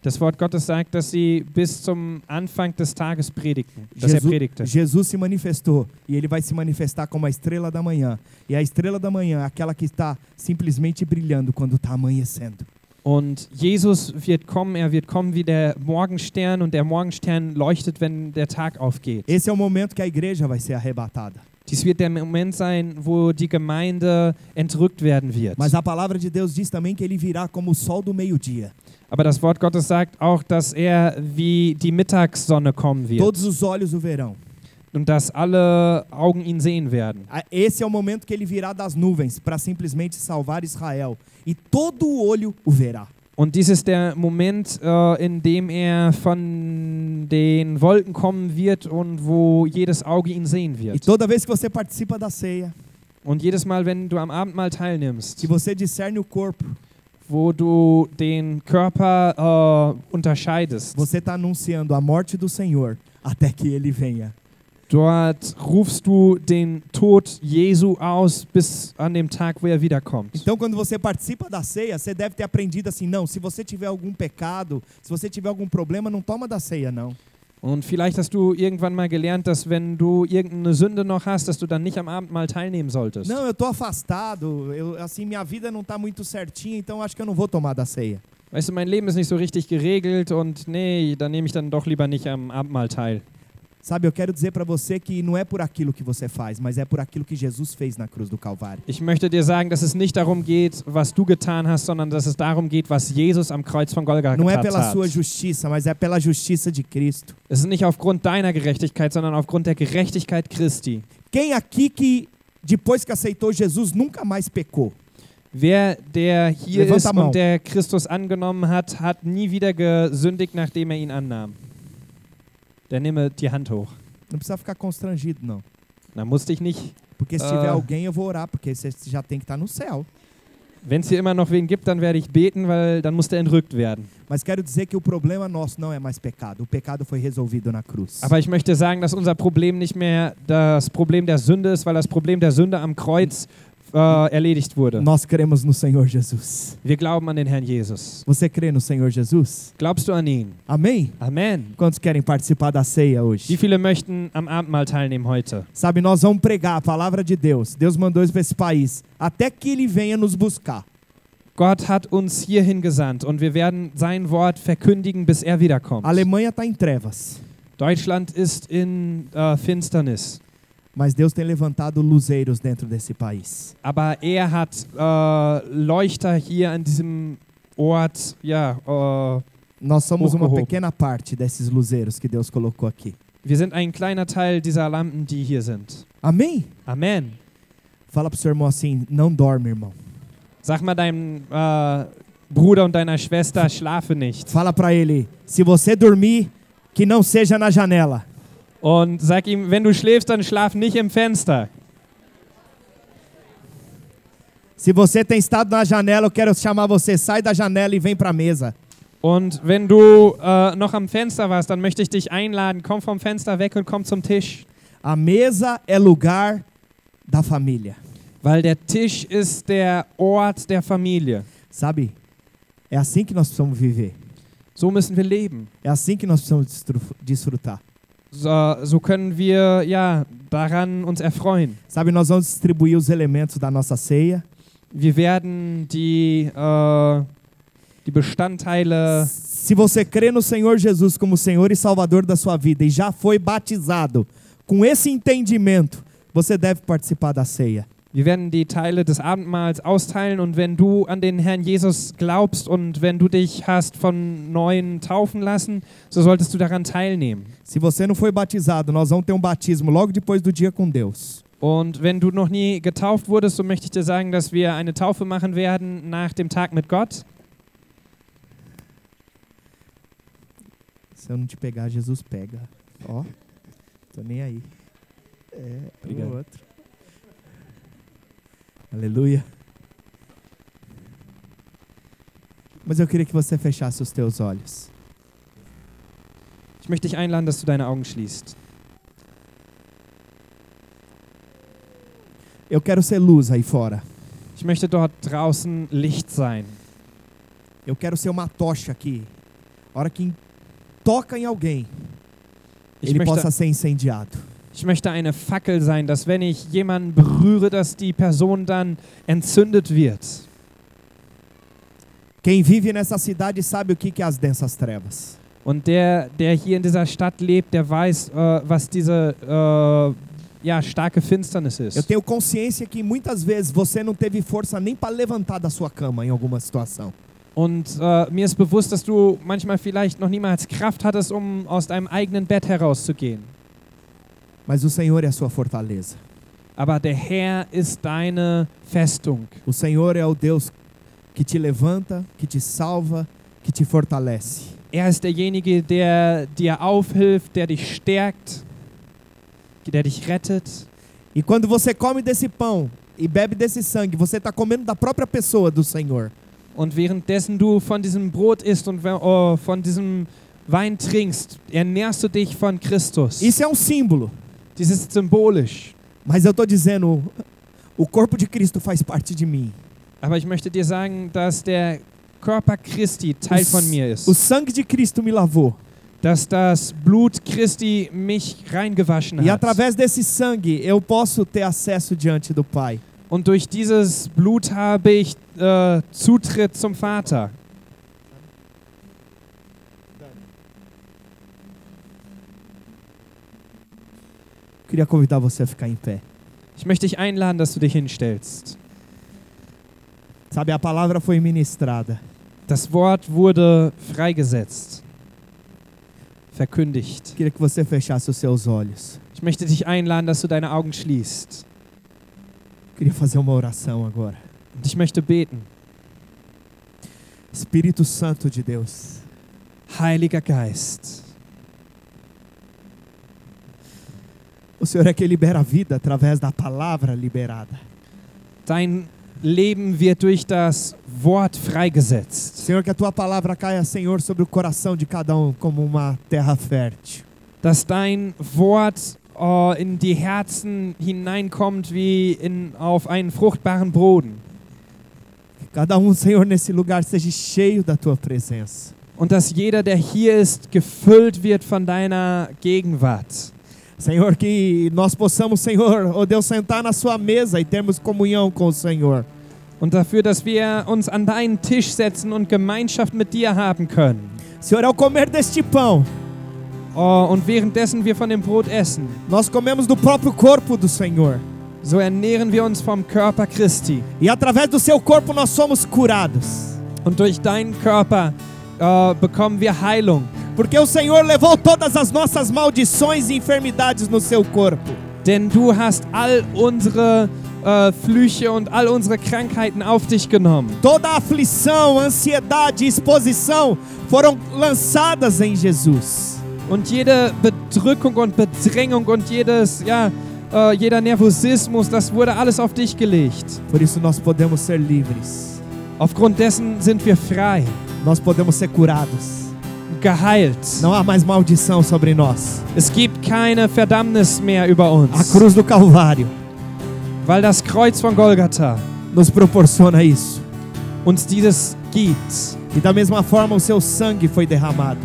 Das Wort Gottes sagt, dass sie bis zum Anfang des Tages predigten, dass er Jesus, predigte. Jesus se manifestou e ele vai se manifestar como a estrela da manhã. E a estrela da manhã é aquela que está simplesmente brilhando quando está amanhecendo. Und Jesus wird kommen, er wird kommen wie der Morgenstern und der Morgenstern leuchtet, wenn der Tag aufgeht. Esse é o momento que a igreja vai ser arrebatada. Dies wird der Moment sein, wo die Gemeinde entrückt werden wird. Mas a palavra de Deus diz também que ele virá como o sol do meio-dia. Aber das Wort Gottes sagt auch, dass er wie die Mittagssonne kommen wird Todos os olhos o verão. und dass alle Augen ihn sehen werden. Esse é o momento que ele virá das nuvens para simplesmente salvar Israel. E todo o olho o verá. Und dies ist der Moment, äh, in dem er von den Wolken kommen wird und wo jedes Auge ihn sehen E wird. toda vez que você participa da ceia, Und jedes Mal, wenn du am Abendmahl que teilnimmst, você discerne o corpo, wo du den Körper äh, unterscheidest, você está anunciando a morte do Senhor até que ele venha. Dort rufst du den Tod Jesu aus bis an dem Tag, wo er wiederkommt. Então, quando você participa da ceia, você deve ter aprendido assim: não, se você tiver algum pecado, se você tiver algum problema, não toma da ceia, não. Und vielleicht hast du irgendwann mal gelernt, dass wenn du irgendeine Sünde noch hast, dass du dann nicht am Abendmahl teilnehmen solltest. Não, eu tô afastado, eu, assim, minha vida não está muito certinha, então acho que eu não vou tomar da ceia. Weißt du, mein Leben ist nicht so richtig geregelt und nee, dann nehme ich dann doch lieber nicht am Abendmahl teil. Sabe, eu quero dizer para você que não é por aquilo que você faz, mas é por aquilo que Jesus fez na cruz do Calvário. Ich möchte dir sagen, dass es nicht darum geht, was du getan hast, sondern dass es darum geht, was Jesus am Kreuz von Golgatha Não é getan pela hat. sua justiça, mas é pela justiça de Cristo. Es ist nicht aufgrund deiner Gerechtigkeit, sondern aufgrund der Gerechtigkeit Christi. Quem aqui que depois que aceitou Jesus nunca mais pecou? Wer der hier Levanta ist und der Christus angenommen hat, hat nie wieder gesündigt, nachdem er ihn annahm. Der nehme die Hand hoch. Não precisa ficar constrangido, não. Da musste ich nicht. Porque se tiver alguém, eu vou orar, porque você já tem que estar no céu. Wenn es hier immer noch wen gibt, dann werde ich beten, weil dann muss der entrückt werden. Mas quero dizer que o problema nosso não é mais pecado. O pecado foi resolvido na cruz. Aber ich möchte sagen, dass unser Problem nicht mehr das Problem der Sünde ist, weil das Problem der Sünde am Kreuz äh, erledigt wurde. Nós cremos no Senhor Jesus. Wir glauben an den Herrn Jesus. Você crê no Senhor Jesus? Glaubst du an ihn? Amém? Amen. Quantos querem participar da ceia Wie hoje? viele möchten am Abendmahl teilnehmen heute? Sabe, nós vamos pregar a palavra de Deus. Deus mandou isso para esse país. Até que ele venha nos buscar. Gott hat uns hierhin gesandt und wir werden sein Wort verkündigen, bis er wiederkommt. A Alemanha está em trevas. Deutschland ist in äh, Finsternis. Mas Deus tem levantado luzeiros dentro desse país. Aber er hat äh, Leuchter hier an diesem Ort, ja, äh, Nós somos uma Hochgehoben. pequena parte desses luzeiros que Deus colocou aqui. wir sind ein kleiner Teil dieser Lampen, die hier sind. Amém? Amen. Fala pro seu irmão assim: não dorme, irmão. Sag mal deinem äh, Bruder und deiner Schwester, schlafe nicht. Fala pra ele: se você dormir, que não seja na janela. Und sag ihm, wenn du schläfst, dann schlaf nicht im Fenster. Se você tem estado na janela, eu quero chamar você: sai da janela e vem pra mesa. Und wenn du äh, noch am Fenster warst, dann möchte ich dich einladen, komm vom Fenster weg und komm zum Tisch. A mesa é lugar da família. Weil der Tisch ist der Ort der Familie. Sabe? É assim que nós precisamos viver. So müssen wir leben. É assim que nós precisamos desfrutar. So, so können wir ja daran uns erfreuen. Sabe, nós vamos distribuir os elementos da nossa ceia. Wir werden die, äh, die Bestandteile, Se você crê no Senhor Jesus como Senhor e Salvador da sua vida e já foi batizado com esse entendimento, você deve participar da ceia. Wir werden die Teile des Abendmahls austeilen und wenn du an den Herrn Jesus glaubst und wenn du dich hast von Neuen taufen lassen, so solltest du daran teilnehmen. Se você não foi batizado, nós vamos ter um batismo logo depois do dia com Deus. Und wenn du noch nie getauft wurdest, so möchte ich dir sagen, dass wir eine Taufe machen werden nach dem Tag mit Gott. Se eu não te pegar, Jesus pega. Ó, tô nem aí. É, Obrigado. o outro. Aleluia. Mas eu queria que você fechasse os teus olhos. Ich möchte dich einladen, dass du deine Augen schließt. Eu quero ser luz aí fora. Ich möchte dort draußen Licht sein. Eu quero ser uma tocha aqui. A hora que toca em alguém, Ich ele möchte, possa ser incendiado. Ich möchte eine Fackel sein, dass wenn ich jemanden berühre, dass die Person dann entzündet wird. Quem vive nessa cidade sabe o que que é as densas trevas. Und der, der hier in dieser Stadt lebt, der weiß, äh, was diese äh, ja, starke Finsternis Eu ist. tenho consciência que muitas vezes você não teve força nem para levantar da sua cama em alguma situação. Und äh, mir ist bewusst, dass du manchmal vielleicht noch niemals Kraft hattest, um aus deinem eigenen Bett herauszugehen. Mas o Senhor é a sua fortaleza. Aber der Herr ist deine Festung. O Senhor é o Deus que te levanta, que te salva, que te fortalece. Er ist derjenige, der dir aufhilft, der dich stärkt, der dich rettet. E quando você come desse pão e bebe desse sangue, você está comendo da própria pessoa do Senhor. Und währenddessen du von diesem Brot isst und äh, von diesem Wein trinkst, ernährst du dich von Christus. Isso é um símbolo. Dies ist symbolisch. Mas eu estou dizendo, o corpo de Cristo faz parte de mim. Aber ich möchte dir sagen, dass der Körper Christi Teil von mir O ist. sangue de Cristo me lavou. Dass das Blut Christi mich reingewaschen E hat. através desse sangue eu posso ter acesso diante do Pai. Und durch dieses Blut habe ich äh, Zutritt zum Vater. Queria convidar você a ficar em pé. Ich möchte dich einladen, dass du dich hinstellst. Sabe, a palavra foi ministrada. Das Wort wurde freigesetzt, verkündigt. Queria que você fechasse os seus olhos. Ich möchte dich einladen, dass du deine Augen schließt. Queria fazer uma oração agora. Und ich möchte beten. Espírito Santo de Deus, Heiliger Geist, o Senhor é quem libera a vida através da palavra liberada. dein Leben wird durch das Wort freigesetzt. Senhor, que a tua palavra caia, Senhor, sobre o coração de cada um como uma terra fértil. Dass dein Wort äh, in die Herzen hineinkommt wie in, auf einen fruchtbaren Boden. Que cada um, Senhor, nesse lugar seja cheio da tua presença. Und dass jeder, der hier ist, gefüllt wird von deiner Gegenwart. Senhor, que nós possamos, Senhor, oh Deus, sentar na sua mesa e termos comunhão com o Senhor. Und dafür, dass wir uns an deinen Tisch setzen und Gemeinschaft mit dir haben können. Senhor, ao comer deste pão, Oh, und währenddessen wir von dem Brot essen, nós comemos do próprio corpo do Senhor. so ernähren wir uns vom Körper Christi. E através do seu corpo nós somos curados. Und durch deinen Körper äh, bekommen wir Heilung. Porque o Senhor levou todas as nossas maldições e enfermidades no seu corpo. Denn du hast all unsere äh, Flüche und all unsere Krankheiten auf dich genommen. Toda aflição, ansiedade exposição foram lançadas em Jesus. Und jede Bedrückung und Bedrängung und jedes, ja, äh, jeder Nervosismus, das wurde alles auf dich gelegt. Por isso nós podemos ser livres. Aufgrund dessen sind wir frei, Nós podemos ser curados. Geheilt. Não há mais maldição sobre nós. Es gibt keine Verdammnis mehr über A uns, cruz do Calvário weil das Kreuz von Golgatha nos proporciona isso. uns dieses gibt. E da mesma forma o seu sangue foi derramado.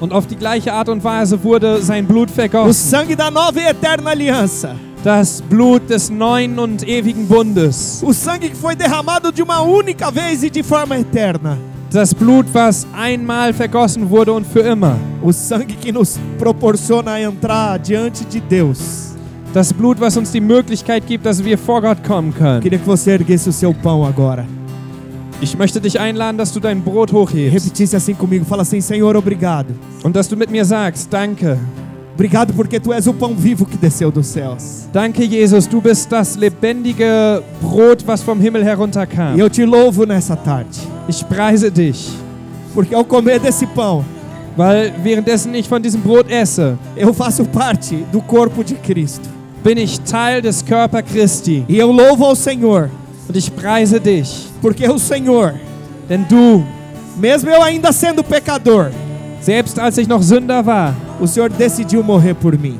Und auf die gleiche Art und Weise wurde sein Blut O vergossen. sangue da nova e eterna aliança. Das Blut des neuen und ewigen Bundes. O sangue que foi derramado de uma única vez e de forma eterna. Das Blut, was einmal vergossen wurde und für immer. O sangue que nos proporciona entrar diante de Deus. Das Blut, was uns die Möglichkeit gibt, dass wir vor Gott kommen können. Queria que você erguesse o seu pão agora. Ich möchte dich einladen, dass du dein Brot hochhebst Repetisse assim comigo. Fala assim, Senhor, obrigado. und dass du mit mir sagst, danke. Obrigado porque tu és o pão vivo que desceu dos céus. Danke, Jesus, du bist das lebendige Brot, was vom Himmel E herunterkam. eu te louvo nessa tarde. Ich preise dich, Porque ao comer desse pão, weil währenddessen ich von diesem Brot esse, eu faço parte do corpo de Cristo. bin ich Teil des Körper Christi. E eu louvo ao Senhor. Und ich preise dich, Porque o Senhor, denn du, mesmo eu ainda sendo pecador, selbst als ich noch Sünder war, o Senhor decidiu morrer por mim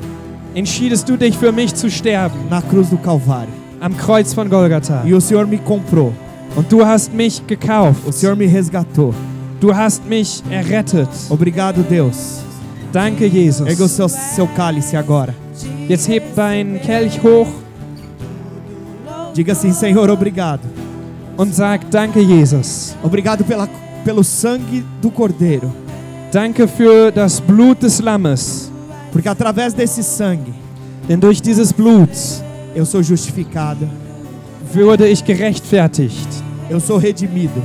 entschiedest du dich für mich zu sterben na cruz do Calvário. am Kreuz von Golgatha. E o Senhor me comprou. Und du hast mich gekauft. O Senhor me resgatou. Du hast mich errettet. Obrigado, Deus. Danke, Erga o Jesus. seu, seu cálice agora. Jetzt heb deinen Kelch hoch Diga assim, Senhor, obrigado. und sag Danke, Jesus. Obrigado pela, pelo sangue do Cordeiro. Danke für das Blut des Lammes. Porque através desse sangue Denn durch dieses Blut eu sou justificado. Wurde ich gerechtfertigt Eu sou redimido.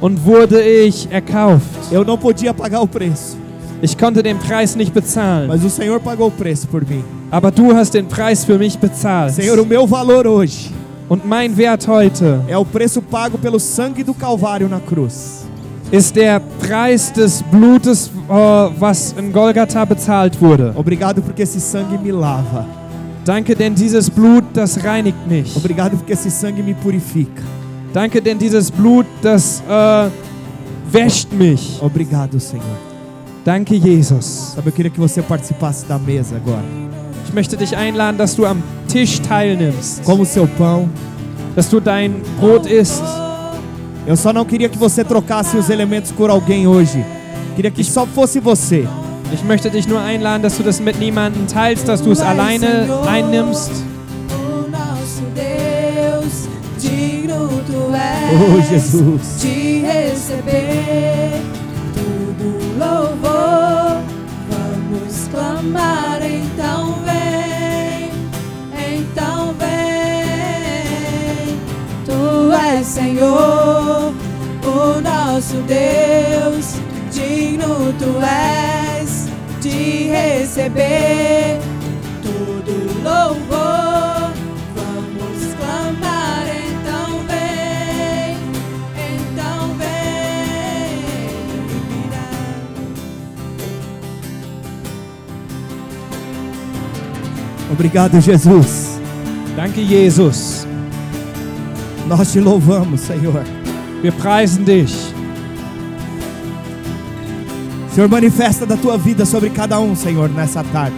und wurde ich erkauft. Eu não podia pagar o preço, Ich konnte den Preis nicht bezahlen, mas o Senhor pagou o preço por mim. aber du hast den Preis für mich bezahlt. Senhor, o meu valor hoje Und mein Wert heute é o preço pago pelo sangue do Calvário na cruz. ist der Preis des Blutes, äh, was in Golgatha bezahlt wurde. Obrigado porque esse sangue me lava. Danke, denn dieses Blut, das reinigt mich. Obrigado porque esse sangue me purifica. Danke, denn dieses Blut, das äh, wäscht mich. Obrigado, Senhor. Danke, Jesus. Sabe, eu queria que você participasse da mesa agora. Ich möchte dich einladen, dass du am Tisch teilnimmst, Como o seu pão. dass du dein Brot isst. Eu só não queria que você trocasse os elementos por alguém hoje. Queria que só fosse você. Ich möchte dich nur einladen, dass du das mit niemandem teilst, dass du es alleine einnimmst. O nosso Deus, digno tu és Oh, Jesus. de receber todo louvor. Vamos clamar, então vem, então vem. Tu és Senhor, o nosso Deus, digno tu és de receber todo louvor. Vamos clamar, então vem, então vem. Obrigado, Jesus. Danke, Jesus. Nós te louvamos, Senhor. Wir preisen dich. Senhor, manifesta da tua vida sobre cada um, Senhor, nessa tarde.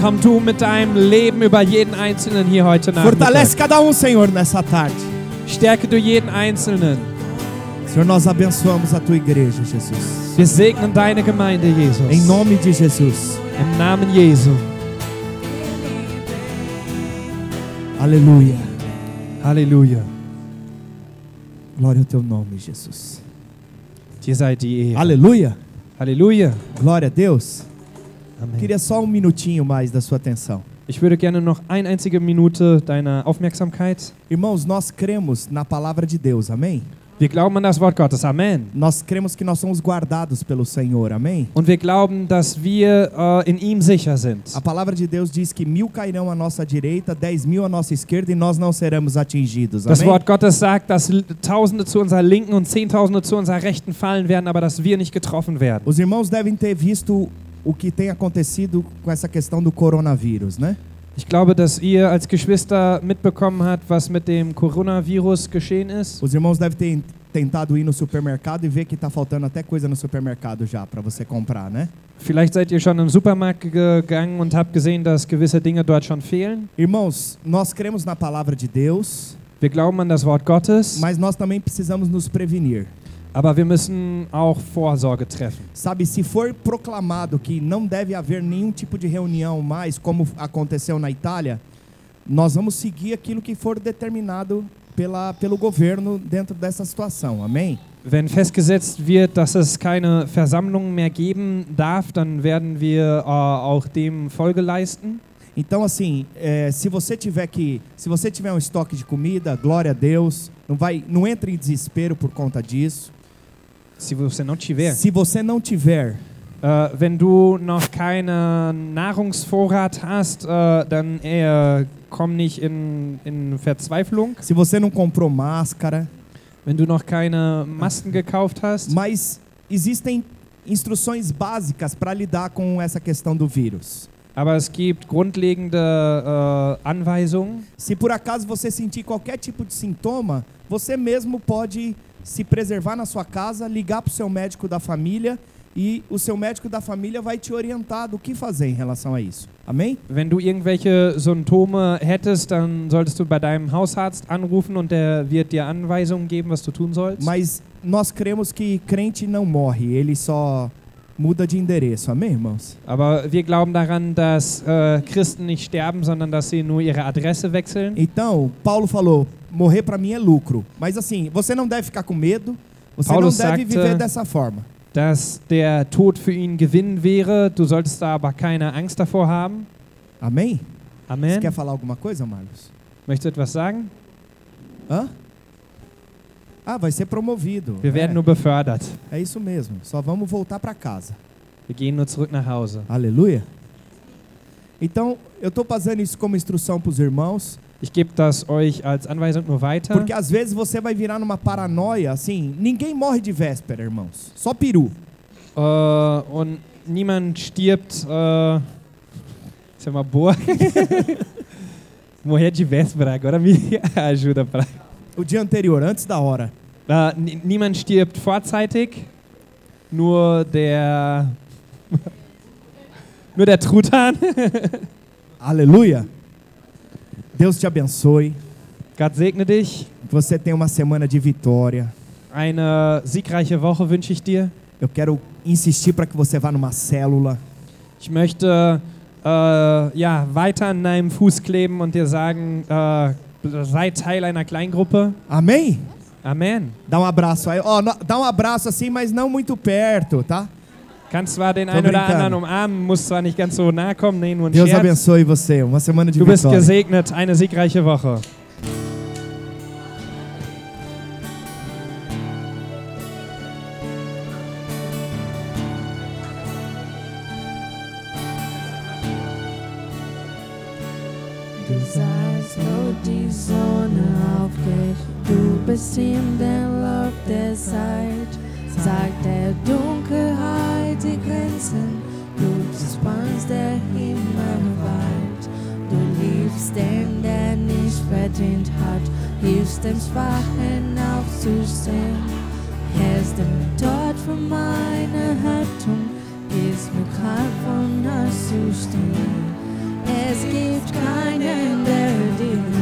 Komm du mit deinem Leben über jeden Einzelnen hier heute Fortalece Nachmittag. cada um, Senhor, nessa tarde. Stärke du jeden Einzelnen. Senhor, nós abençoamos a tua igreja, Jesus. Wir segnen deine Gemeinde, Jesus. Em nome de Jesus. Im Namen Jesu. Aleluia. Halleluja. Glória ao teu nome, Jesus. Dir sei die Ehre. Aleluia. Halleluja. Glória a Deus. Amen. Queria só um minutinho mais da sua atenção. Ich würde gerne noch eine einzige Minute deiner Aufmerksamkeit. Irmãos, nós cremos na palavra de Deus, amém? Wir glauben an das Wort Gottes. Amen. Nós cremos que nós somos guardados pelo Senhor, amém? Und wir glauben, dass wir äh, in ihm sicher sind. A palavra de Deus diz que mil cairão à nossa direita, dez mil à nossa esquerda e nós não seremos atingidos, Das amém? Wort Gottes sagt, dass Tausende zu unserer Linken und Zehntausende zu unserer Rechten fallen werden, aber dass wir nicht getroffen werden. Os irmãos devem ter visto o que tem acontecido com essa questão do coronavírus, né? Ich glaube, dass ihr als Geschwister mitbekommen habt, was mit dem Coronavirus geschehen ist. Os irmãos devem ter tentado ir no supermercado e ver que está faltando até coisa no supermercado já para você comprar, né? Vielleicht seid ihr schon im Supermarkt gegangen und habt gesehen, dass gewisse Dinge dort schon fehlen. Irmãos, nós cremos na palavra de Deus, Wir glauben an das Wort Gottes, mas nós também precisamos nos prevenir. Aber wir müssen auch Vorsorge treffen. Sabe, se for proclamado que não deve haver nenhum tipo de reunião mais, como aconteceu na Itália, nós vamos seguir aquilo que for determinado pela, pelo governo dentro dessa situação, amém? Wenn festgesetzt wird, dass es keine Versammlungen mehr geben darf, dann werden wir äh, auch dem Folge leisten. Então, assim, é, se você tiver que, se você tiver um estoque de comida, glória a Deus, não vai, não entre em desespero por conta disso. Se você não tiver, Se você não tiver, äh, wenn du noch keinen Nahrungsvorrat hast, äh, dann äh, komm nicht in, in Verzweiflung. se você não comprou máscara, Wenn du noch keine Masken gekauft hast, mas existem instruções básicas para lidar com essa questão do vírus. aber es gibt grundlegende äh, Anweisungen. Se por acaso você sentir qualquer tipo de sintoma, você mesmo pode se preservar na sua casa, ligar para o seu médico da família e o seu médico da família vai te orientar do que fazer em relação a isso. Amém? Wenn du irgendwelche Symptome hättest, dann solltest du bei deinem Hausarzt anrufen und der wird dir Anweisungen geben, was du tun sollst. Mas nós cremos que crente não morre, ele só muda de endereço. Amém, irmãos? Aber wir glauben daran, dass äh, Christen nicht sterben, sondern dass sie nur ihre Adresse wechseln. Então, Paulo falou: morrer para mim é lucro. Mas assim, você não deve ficar com medo, você Paulo não deve sagte- viver dessa forma. Dass der Tod für ihn Gewinn wäre, du solltest da aber keine Angst davor haben. Amém? Você Amen. quer falar alguma coisa, Marlos? Möchtest du etwas sagen? Hã? Ah, vai ser promovido. Wir é, werden nur befördert. é isso mesmo. Só vamos voltar para casa. Wir gehen nur zurück nach Hause. Aleluia. Então, eu estou fazendo isso como instrução para os irmãos, Ich gebe das euch als Anweisung nur weiter. porque às vezes você vai virar numa paranoia, assim, ninguém morre de véspera, irmãos. Só peru. Äh, und niemand stirbt. Äh, isso é uma boa. Morrer de véspera, agora me [laughs] ajuda pra. O dia anterior, antes da hora. Ni- niemand stirbt vorzeitig, nur der. [laughs] nur der Truthahn. [laughs] Aleluia. Deus te abençoe. Gott segne dich. Você tenha uma semana de vitória. Eine siegreiche Woche wünsche ich dir. Eu quero insistir para que você vá numa célula. Ich möchte äh, ja, weiter an deinem Fuß kleben und dir sagen, äh, sei Teil einer Kleingruppe. Amém? Amen. Dá um abraço aí. Ó, dá um abraço assim, mas não muito perto, tá? Kannst zwar den einen oder anderen umarmen, musst zwar nicht ganz so nah kommen, nee, nur ein Deus Scherz. abençoe você. Uma semana de Du bist gesegnet, eine siegreiche Woche. gibst ihm den Lauf der Zeit. sagt der Dunkelheit die Grenzen, du spannst der Himmel weit. Du liebst den, der nicht verdient hat, hilfst dem Schwachen aufzustehen. Hältst dem Tod von meiner Haltung, gibst mir Kraft von auszustehen. Es gibt keinen, der dir